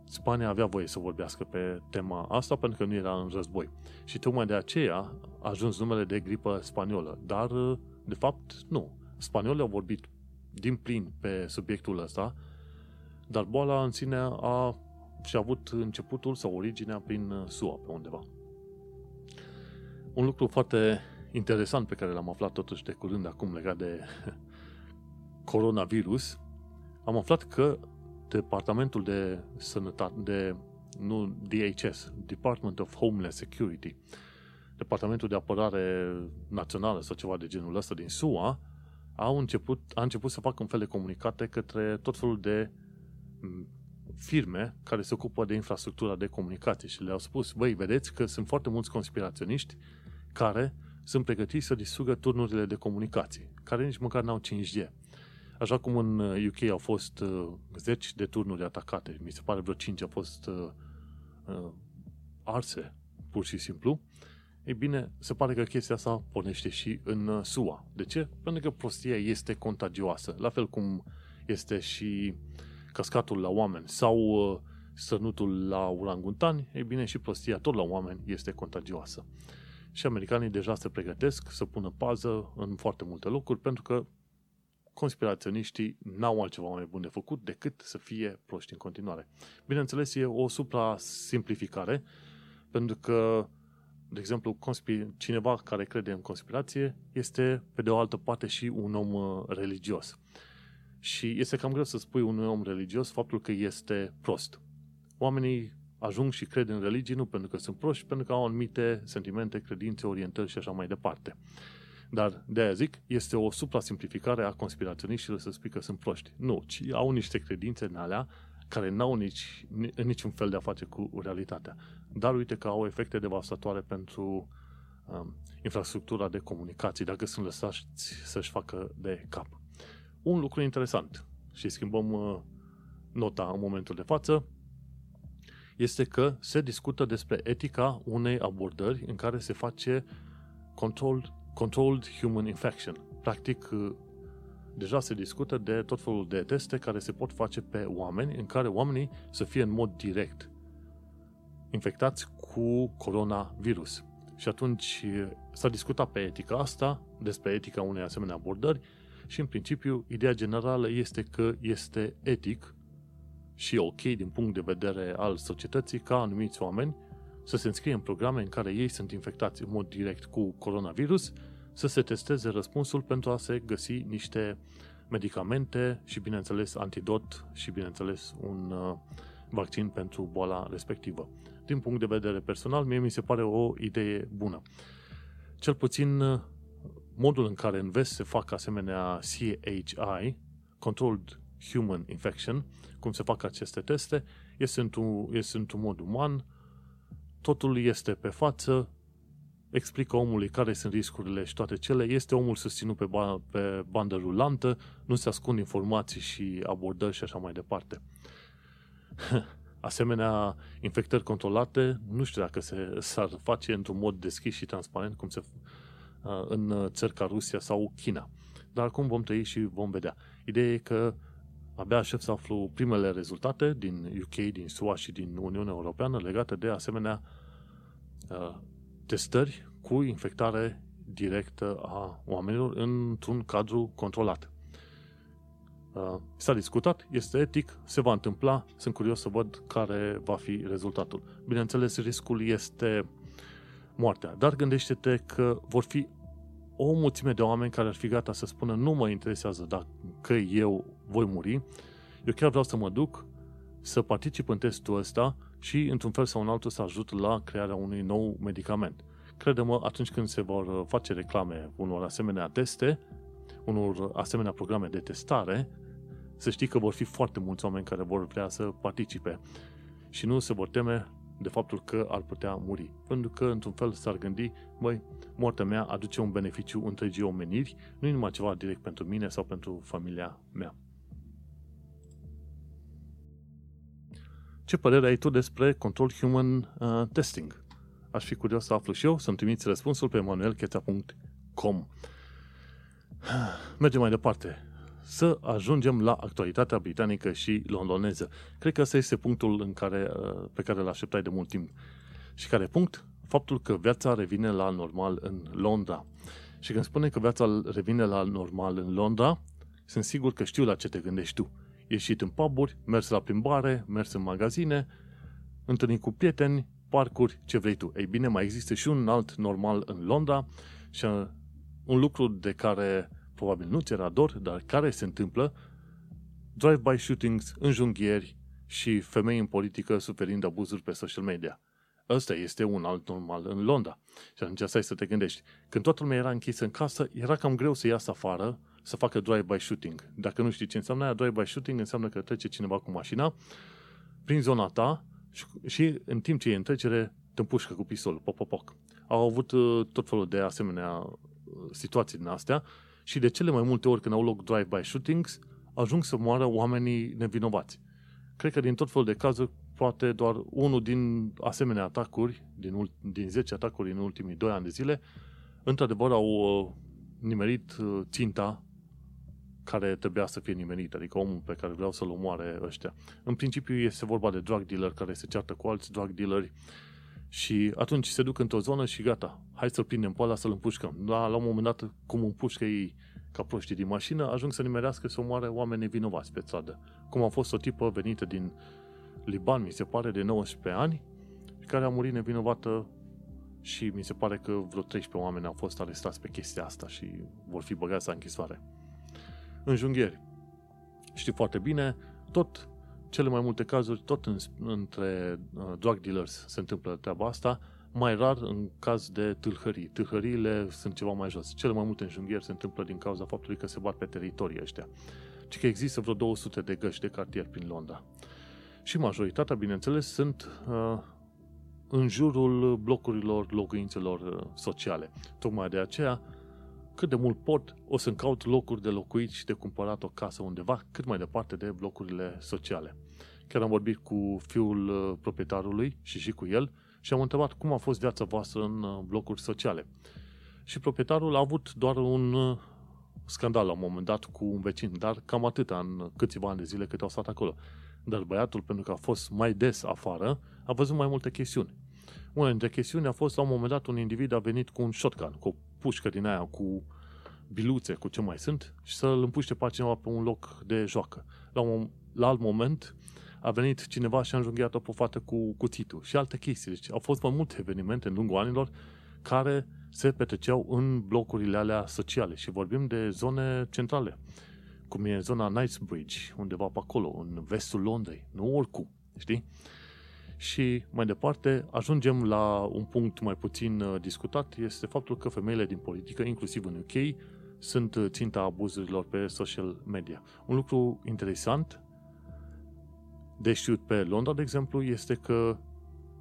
Spania avea voie să vorbească pe tema asta pentru că nu era în război. Și tocmai de aceea a ajuns numele de gripă spaniolă. Dar, de fapt, nu. Spaniolii au vorbit din plin pe subiectul ăsta, dar boala în sine a și-a avut începutul sau originea prin SUA pe undeva. Un lucru foarte interesant pe care l-am aflat totuși de curând acum legat de *laughs* coronavirus, am aflat că Departamentul de Sănătate, de, nu DHS, Department of Homeland Security, Departamentul de Apărare Națională sau ceva de genul ăsta din SUA, au început, a început să facă un fel de comunicate către tot felul de firme care se ocupă de infrastructura de comunicație și le-au spus, băi, vedeți că sunt foarte mulți conspiraționiști care sunt pregătiți să distrugă turnurile de comunicații, care nici măcar n-au 5G. Așa cum în UK uh, au fost uh, zeci de turnuri atacate, mi se pare vreo 5 au fost uh, uh, arse, pur și simplu, ei bine, se pare că chestia asta pornește și în uh, SUA. De ce? Pentru că prostia este contagioasă, la fel cum este și cascatul la oameni sau uh, sănutul la urangutani, ei bine, și prostia tot la oameni este contagioasă. Și americanii deja se pregătesc să pună pază în foarte multe locuri pentru că conspiraționiștii n-au altceva mai bun de făcut decât să fie proști în continuare. Bineînțeles, e o supra-simplificare, pentru că, de exemplu, cineva care crede în conspirație este, pe de o altă parte, și un om uh, religios. Și este cam greu să spui unui om religios faptul că este prost. Oamenii ajung și cred în religie nu pentru că sunt proști, pentru că au anumite sentimente, credințe, orientări și așa mai departe. Dar de aia zic, este o suprasimplificare a conspiraționiștilor să spui că sunt proști. Nu, ci au niște credințe în alea care n-au nici, niciun fel de a face cu realitatea. Dar uite că au efecte devastatoare pentru um, infrastructura de comunicații, dacă sunt lăsați să-și facă de cap. Un lucru interesant, și schimbăm uh, nota în momentul de față, este că se discută despre etica unei abordări în care se face control Controlled Human Infection. Practic, uh, deja se discută de tot felul de teste care se pot face pe oameni, în care oamenii să fie în mod direct infectați cu coronavirus. Și atunci uh, s-a discutat pe etica asta, despre etica unei asemenea abordări și în principiu ideea generală este că este etic și ok din punct de vedere al societății ca anumiți oameni să se înscrie în programe în care ei sunt infectați în mod direct cu coronavirus, să se testeze răspunsul pentru a se găsi niște medicamente și, bineînțeles, antidot și, bineînțeles, un uh, vaccin pentru boala respectivă. Din punct de vedere personal, mie mi se pare o idee bună. Cel puțin uh, modul în care în vest se fac asemenea CHI, Controlled Human Infection, cum se fac aceste teste, este într-un, este într-un mod uman, totul este pe față, explică omului care sunt riscurile și toate cele, este omul susținut pe, ba- pe bandă rulantă, nu se ascund informații și abordări și așa mai departe. *laughs* asemenea infectări controlate, nu știu dacă se, s-ar face într-un mod deschis și transparent, cum se uh, în țări ca Rusia sau China. Dar acum vom trăi și vom vedea. Ideea e că abia aștept să aflu primele rezultate din UK, din SUA și din Uniunea Europeană legate de asemenea uh, testări cu infectare directă a oamenilor într-un cadru controlat. Uh, s-a discutat, este etic, se va întâmpla, sunt curios să văd care va fi rezultatul. Bineînțeles, riscul este moartea, dar gândește-te că vor fi o mulțime de oameni care ar fi gata să spună nu mă interesează dacă eu voi muri, eu chiar vreau să mă duc să particip în testul ăsta și într-un fel sau în altul să ajut la crearea unui nou medicament. Credem atunci când se vor face reclame unor asemenea teste, unor asemenea programe de testare, să știi că vor fi foarte mulți oameni care vor vrea să participe și nu se vor teme de faptul că ar putea muri. Pentru că, într-un fel, s-ar gândi, măi, moartea mea aduce un beneficiu întregii omeniri, nu numai ceva direct pentru mine sau pentru familia mea. Ce părere ai tu despre Control Human uh, Testing? Aș fi curios să aflu și eu, să-mi trimiți răspunsul pe manuelcheța.com *sighs* Mergem mai departe să ajungem la actualitatea britanică și londoneză. Cred că ăsta este punctul în care, uh, pe care îl așteptai de mult timp. Și care punct? Faptul că viața revine la normal în Londra. Și când spune că viața revine la normal în Londra, sunt sigur că știu la ce te gândești tu. Ieșit în puburi, mers la plimbare, mers în magazine, întâlnit cu prieteni, parcuri, ce vrei tu. Ei bine, mai există și un alt normal în Londra și uh, un lucru de care probabil nu ți era dor, dar care se întâmplă, drive-by shootings, înjunghieri și femei în politică suferind abuzuri pe social media. Ăsta este un alt normal în Londra. Și atunci stai să te gândești. Când toată lumea era închisă în casă, era cam greu să iasă afară să facă drive-by shooting. Dacă nu știi ce înseamnă aia, drive-by shooting înseamnă că trece cineva cu mașina prin zona ta și, și în timp ce e în trecere, te împușcă cu pistolul, pop, pop, pop. Au avut uh, tot felul de asemenea uh, situații din astea și de cele mai multe ori când au loc drive-by shootings, ajung să moară oamenii nevinovați. Cred că din tot felul de cazuri, poate doar unul din asemenea atacuri, din, din 10 atacuri în ultimii 2 ani de zile, într-adevăr au uh, nimerit uh, ținta care trebuia să fie nimerit, adică omul pe care vreau să-l omoare ăștia. În principiu este vorba de drug dealer care se ceartă cu alți drug dealeri și atunci se duc într-o zonă și gata, hai să-l prindem pe ăla să-l împușcăm. Da, la un moment dat, cum împușcă ei ca proștii din mașină, ajung să nimerească să omoare oameni nevinovați pe stradă. Cum a fost o tipă venită din Liban, mi se pare, de 19 ani, care a murit nevinovată și mi se pare că vreo 13 oameni au fost arestați pe chestia asta și vor fi băgați la închisoare. Înjunghieri. Știi foarte bine, tot cele mai multe cazuri, tot în, între uh, drug dealers se întâmplă treaba asta, mai rar în caz de tâlhării. Tâlhăriile sunt ceva mai jos. Cele mai multe înjunghieri se întâmplă din cauza faptului că se bat pe teritorii ăștia. Ci că există vreo 200 de găști de cartier prin Londra. Și majoritatea, bineînțeles, sunt uh, în jurul blocurilor locuințelor uh, sociale. Tocmai de aceea, cât de mult pot, o să-mi caut locuri de locuit și de cumpărat o casă undeva, cât mai departe de blocurile sociale. Chiar am vorbit cu fiul uh, proprietarului și și cu el și am întrebat cum a fost viața voastră în uh, blocuri sociale. Și proprietarul a avut doar un uh, scandal la un moment dat cu un vecin, dar cam atâta în câțiva ani de zile cât au stat acolo. Dar băiatul, pentru că a fost mai des afară, a văzut mai multe chestiuni. Una dintre chestiuni a fost, la un moment dat, un individ a venit cu un shotgun, cu o pușcă din aia, cu biluțe, cu ce mai sunt, și să-l împuște pe cineva pe un loc de joacă. La, un, la alt moment, a venit cineva și a înjunghiat-o pe o fată cu cuțitul și alte chestii. Deci au fost mai multe evenimente în lungul anilor care se petreceau în blocurile alea sociale și vorbim de zone centrale, cum e zona Knightsbridge, undeva pe acolo, în vestul Londrei, nu oricum, știi? Și mai departe ajungem la un punct mai puțin uh, discutat, este faptul că femeile din politică, inclusiv în UK, sunt uh, ținta abuzurilor pe social media. Un lucru interesant de știut pe Londra, de exemplu, este că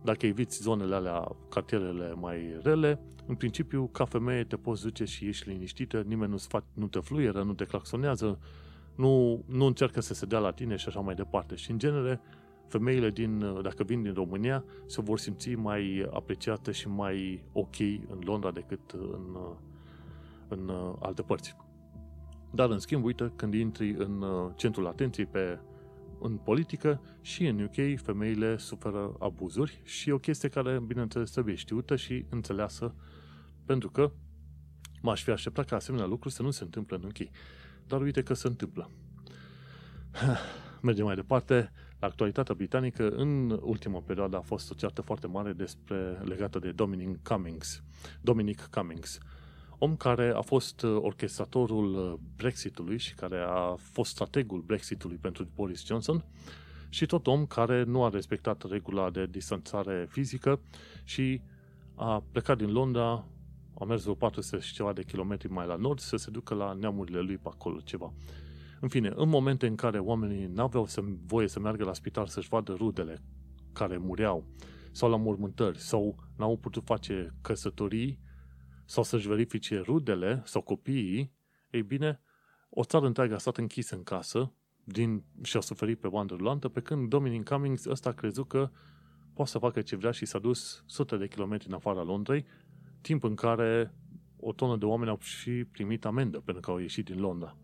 dacă eviți zonele alea, cartierele mai rele, în principiu, ca femeie te poți duce și ești liniștită, nimeni nu, fac, nu te fluieră, nu te claxonează, nu, nu încearcă să se dea la tine și așa mai departe. Și, în genere, femeile din, dacă vin din România, se vor simți mai apreciate și mai ok în Londra decât în, în alte părți. Dar, în schimb, uite, când intri în centrul atenției pe, în politică și în UK, femeile suferă abuzuri și e o chestie care, bineînțeles, trebuie știută și înțeleasă, pentru că m-aș fi așteptat ca asemenea lucruri să nu se întâmple în UK. Dar uite că se întâmplă. *sighs* Mergem mai departe. La actualitatea britanică, în ultima perioadă a fost o ceartă foarte mare despre, legată de Dominic Cummings. Dominic Cummings, om care a fost orchestratorul Brexitului și care a fost strategul Brexitului pentru Boris Johnson și tot om care nu a respectat regula de distanțare fizică și a plecat din Londra, a mers vreo 400 și ceva de kilometri mai la nord să se ducă la neamurile lui pe acolo ceva. În fine, în momente în care oamenii n-aveau să, voie să meargă la spital să-și vadă rudele care mureau, sau la mormântări, sau n-au putut face căsătorii, sau să-și verifice rudele sau copiii, ei bine, o țară întreagă a stat închisă în casă din, și a suferit pe bandă rulantă, pe când Dominic Cummings ăsta a crezut că poate să facă ce vrea și s-a dus sute de kilometri în afara Londrei, timp în care o tonă de oameni au și primit amendă pentru că au ieșit din Londra.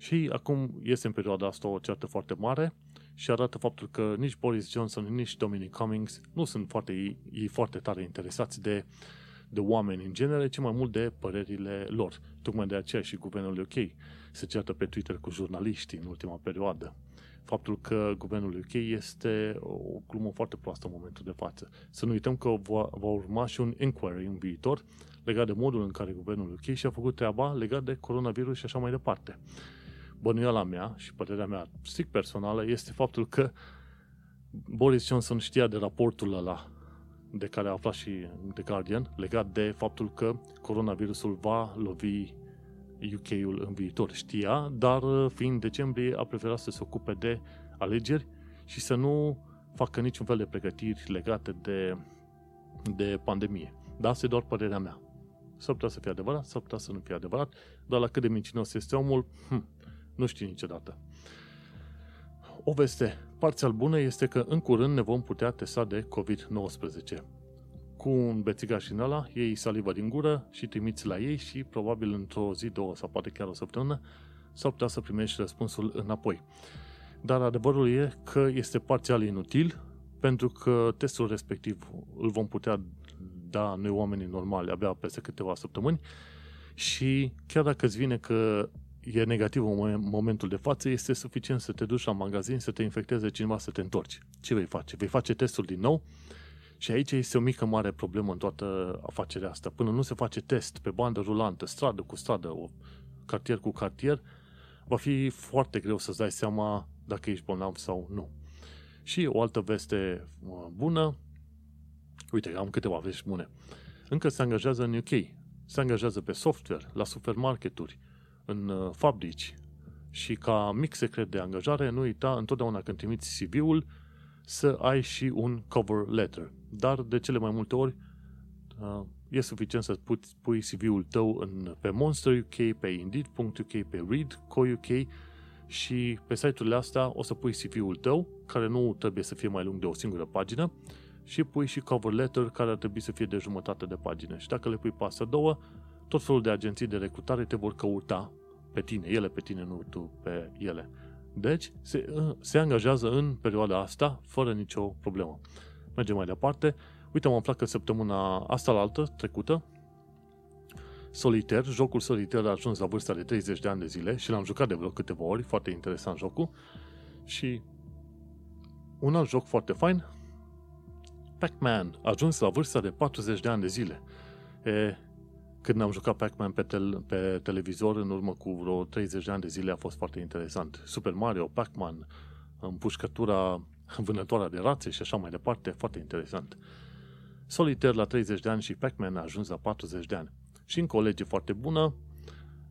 Și acum este în perioada asta o ceartă foarte mare și arată faptul că nici Boris Johnson, nici Dominic Cummings nu sunt foarte, ei, foarte tare interesați de, de oameni în genere, ci mai mult de părerile lor. Tocmai de aceea și guvernul UK se ceartă pe Twitter cu jurnaliștii în ultima perioadă. Faptul că guvernul UK este o glumă foarte proastă în momentul de față. Să nu uităm că va, va urma și un inquiry în viitor legat de modul în care guvernul UK și-a făcut treaba legat de coronavirus și așa mai departe bănuiala mea și părerea mea strict personală este faptul că Boris Johnson știa de raportul ăla de care a aflat și The Guardian legat de faptul că coronavirusul va lovi UK-ul în viitor. Știa, dar fiind decembrie a preferat să se ocupe de alegeri și să nu facă niciun fel de pregătiri legate de, de pandemie. Dar asta e doar părerea mea. S-ar putea să fie adevărat, s-ar putea să nu fie adevărat, dar la cât de mincinos este omul, hm, nu știi niciodată. O veste parțial bună este că în curând ne vom putea testa de COVID-19. Cu un bețigaș în ăla, iei saliva din gură și trimiți la ei și probabil într-o zi, două sau poate chiar o săptămână s-ar putea să primești răspunsul înapoi. Dar adevărul e că este parțial inutil pentru că testul respectiv îl vom putea da noi oamenii normali abia peste câteva săptămâni și chiar dacă îți vine că e negativ în momentul de față, este suficient să te duci la magazin, să te infecteze cineva, să te întorci. Ce vei face? Vei face testul din nou? Și aici este o mică mare problemă în toată afacerea asta. Până nu se face test pe bandă rulantă, stradă cu stradă, o cartier cu cartier, va fi foarte greu să-ți dai seama dacă ești bolnav sau nu. Și o altă veste uh, bună, uite, am câteva vești bune. Încă se angajează în UK, se angajează pe software, la supermarketuri, în uh, fabrici și ca mic secret de angajare, nu uita întotdeauna când trimiți CV-ul să ai și un cover letter. Dar de cele mai multe ori uh, e suficient să puți CV-ul tău în, pe Monster UK, pe Indeed.uk, pe Read.co.uk și pe site-urile astea o să pui CV-ul tău, care nu trebuie să fie mai lung de o singură pagină, și pui și cover letter, care ar trebui să fie de jumătate de pagină. Și dacă le pui pe astea două, tot felul de agenții de recrutare te vor căuta pe tine, ele pe tine, nu tu pe ele. Deci, se, se angajează în perioada asta fără nicio problemă. Mergem mai departe. Uite, am aflat că săptămâna asta la altă, trecută, Solitaire, jocul Solitaire a ajuns la vârsta de 30 de ani de zile și l-am jucat de vreo câteva ori, foarte interesant jocul. Și un alt joc foarte fain, Pac-Man, a ajuns la vârsta de 40 de ani de zile. E, când am jucat Pac-Man pe, tel- pe televizor în urmă cu vreo 30 de ani de zile a fost foarte interesant. Super Mario, Pac-Man, împușcătura vânătoarea de rațe și așa mai departe, foarte interesant. Solitaire la 30 de ani și Pac-Man a ajuns la 40 de ani. Și încă o lege foarte bună,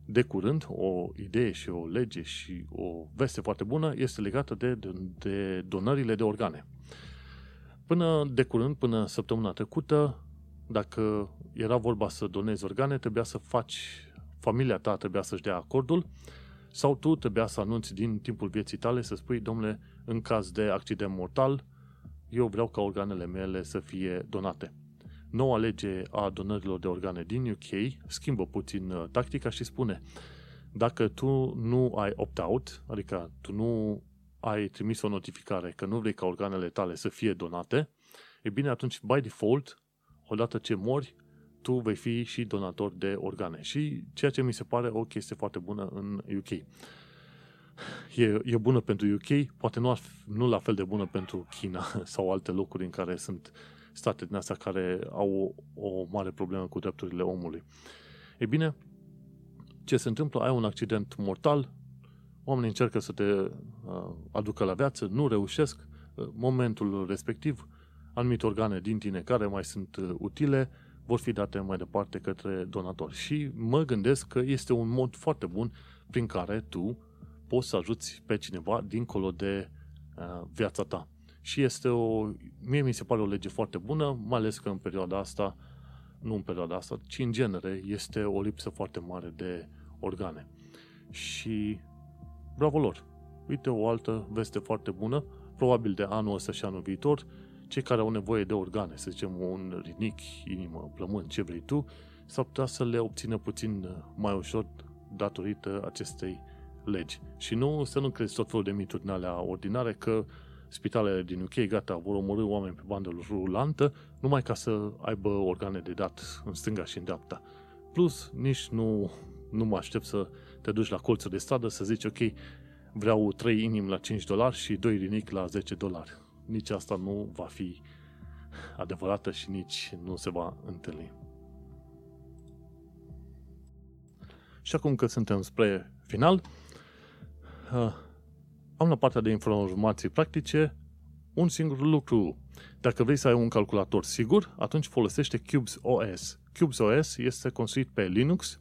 de curând, o idee și o lege și o veste foarte bună este legată de, de, de donările de organe. Până de curând, până săptămâna trecută, dacă era vorba să donezi organe, trebuia să faci, familia ta trebuia să-și dea acordul sau tu trebuia să anunți din timpul vieții tale să spui, domnule, în caz de accident mortal, eu vreau ca organele mele să fie donate. Noua lege a donărilor de organe din UK schimbă puțin uh, tactica și spune dacă tu nu ai opt-out, adică tu nu ai trimis o notificare că nu vrei ca organele tale să fie donate, e bine atunci, by default, odată ce mori, tu vei fi și donator de organe. Și ceea ce mi se pare o chestie foarte bună în UK. E, e bună pentru UK, poate nu, nu la fel de bună pentru China *laughs* sau alte locuri în care sunt state din astea care au o, o mare problemă cu drepturile omului. E bine, ce se întâmplă? Ai un accident mortal, oamenii încearcă să te uh, aducă la viață, nu reușesc, uh, momentul respectiv, anumite organe din tine care mai sunt uh, utile vor fi date mai departe către donatori. Și mă gândesc că este un mod foarte bun prin care tu poți să ajuți pe cineva dincolo de uh, viața ta. Și este o, mie mi se pare o lege foarte bună, mai ales că în perioada asta, nu în perioada asta, ci în genere, este o lipsă foarte mare de organe. Și bravo lor! Uite o altă veste foarte bună, probabil de anul ăsta și anul viitor, cei care au nevoie de organe, să zicem un rinic, inimă, plămân, ce vrei tu, s-ar putea să le obțină puțin mai ușor datorită acestei legi. Și nu să nu crezi tot felul de mituri din alea ordinare că spitalele din UK, gata, vor omorâ oameni pe bandă rulantă numai ca să aibă organe de dat în stânga și în dreapta. Plus, nici nu, nu mă aștept să te duci la colțul de stradă să zici, ok, vreau 3 inimi la 5 dolari și 2 rinic la 10 dolari. Nici asta nu va fi adevărată și nici nu se va întâlni. Și acum că suntem spre final, uh, am la partea de informații practice un singur lucru. Dacă vrei să ai un calculator sigur, atunci folosește Cubes OS. Cubes OS este construit pe Linux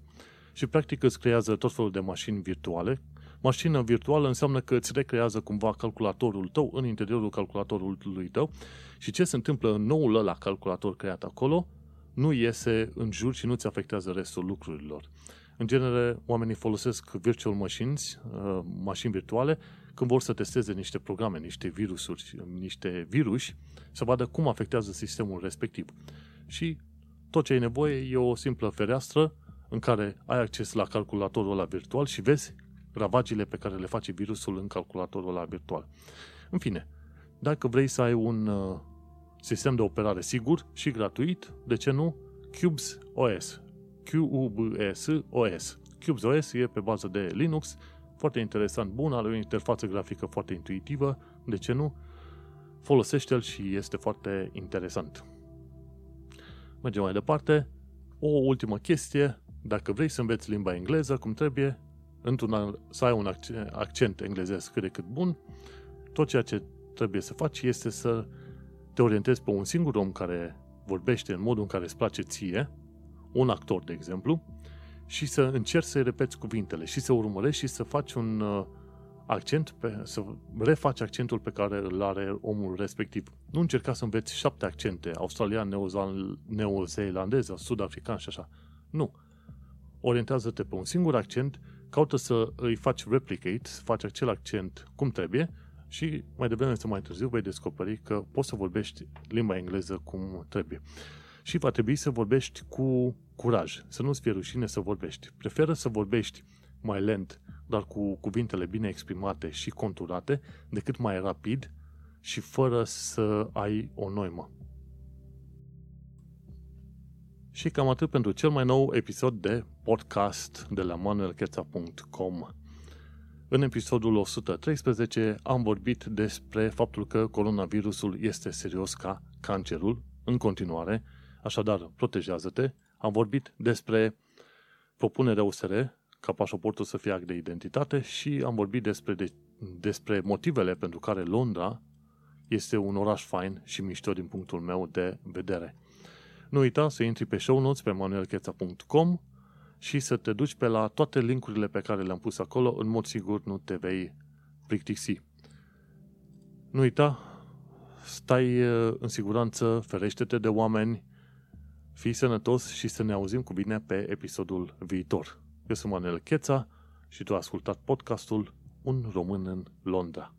și practic îți creează tot felul de mașini virtuale. Mașina virtuală înseamnă că îți recrează cumva calculatorul tău în interiorul calculatorului tău și ce se întâmplă în noul ăla calculator creat acolo nu iese în jur și nu-ți afectează restul lucrurilor. În genere, oamenii folosesc virtual machines, uh, mașini virtuale, când vor să testeze niște programe, niște virusuri, niște virus, să vadă cum afectează sistemul respectiv. Și tot ce ai nevoie e o simplă fereastră în care ai acces la calculatorul ăla virtual și vezi ravagile pe care le face virusul în calculatorul ăla virtual. În fine, dacă vrei să ai un uh, sistem de operare sigur și gratuit, de ce nu? Cubes OS. Q-U-B-S OS. Cubes OS e pe bază de Linux, foarte interesant, bun, are o interfață grafică foarte intuitivă, de ce nu? Folosește-l și este foarte interesant. Mergem mai departe. O ultimă chestie, dacă vrei să înveți limba engleză cum trebuie, într-un, să ai un accent englezesc cât de cât bun, tot ceea ce trebuie să faci este să te orientezi pe un singur om care vorbește în modul în care îți place ție, un actor, de exemplu, și să încerci să-i repeți cuvintele și să urmărești și să faci un uh, accent, pe, să refaci accentul pe care îl are omul respectiv. Nu încerca să înveți șapte accente, australian, neozeelandez, sud-african și așa. Nu. Orientează-te pe un singur accent, caută să îi faci replicate, să faci acel accent cum trebuie și mai devreme sau mai târziu vei descoperi că poți să vorbești limba engleză cum trebuie. Și va trebui să vorbești cu curaj, să nu-ți fie rușine să vorbești. Preferă să vorbești mai lent, dar cu cuvintele bine exprimate și conturate, decât mai rapid și fără să ai o noimă. Și cam atât pentru cel mai nou episod de podcast de la manuelcheța.com. În episodul 113 am vorbit despre faptul că coronavirusul este serios ca cancerul în continuare, așadar protejează-te, am vorbit despre propunerea USR ca pașaportul să fie act de identitate și am vorbit despre, de, despre motivele pentru care Londra este un oraș fain și mișto din punctul meu de vedere. Nu uita să intri pe show notes pe manuelcheța.com și să te duci pe la toate linkurile pe care le-am pus acolo, în mod sigur nu te vei plictisi. Nu uita, stai uh, în siguranță, ferește-te de oameni, Fii sănătos și să ne auzim cu bine pe episodul viitor. Eu sunt Manuel Cheța și tu ai ascultat podcastul Un român în Londra.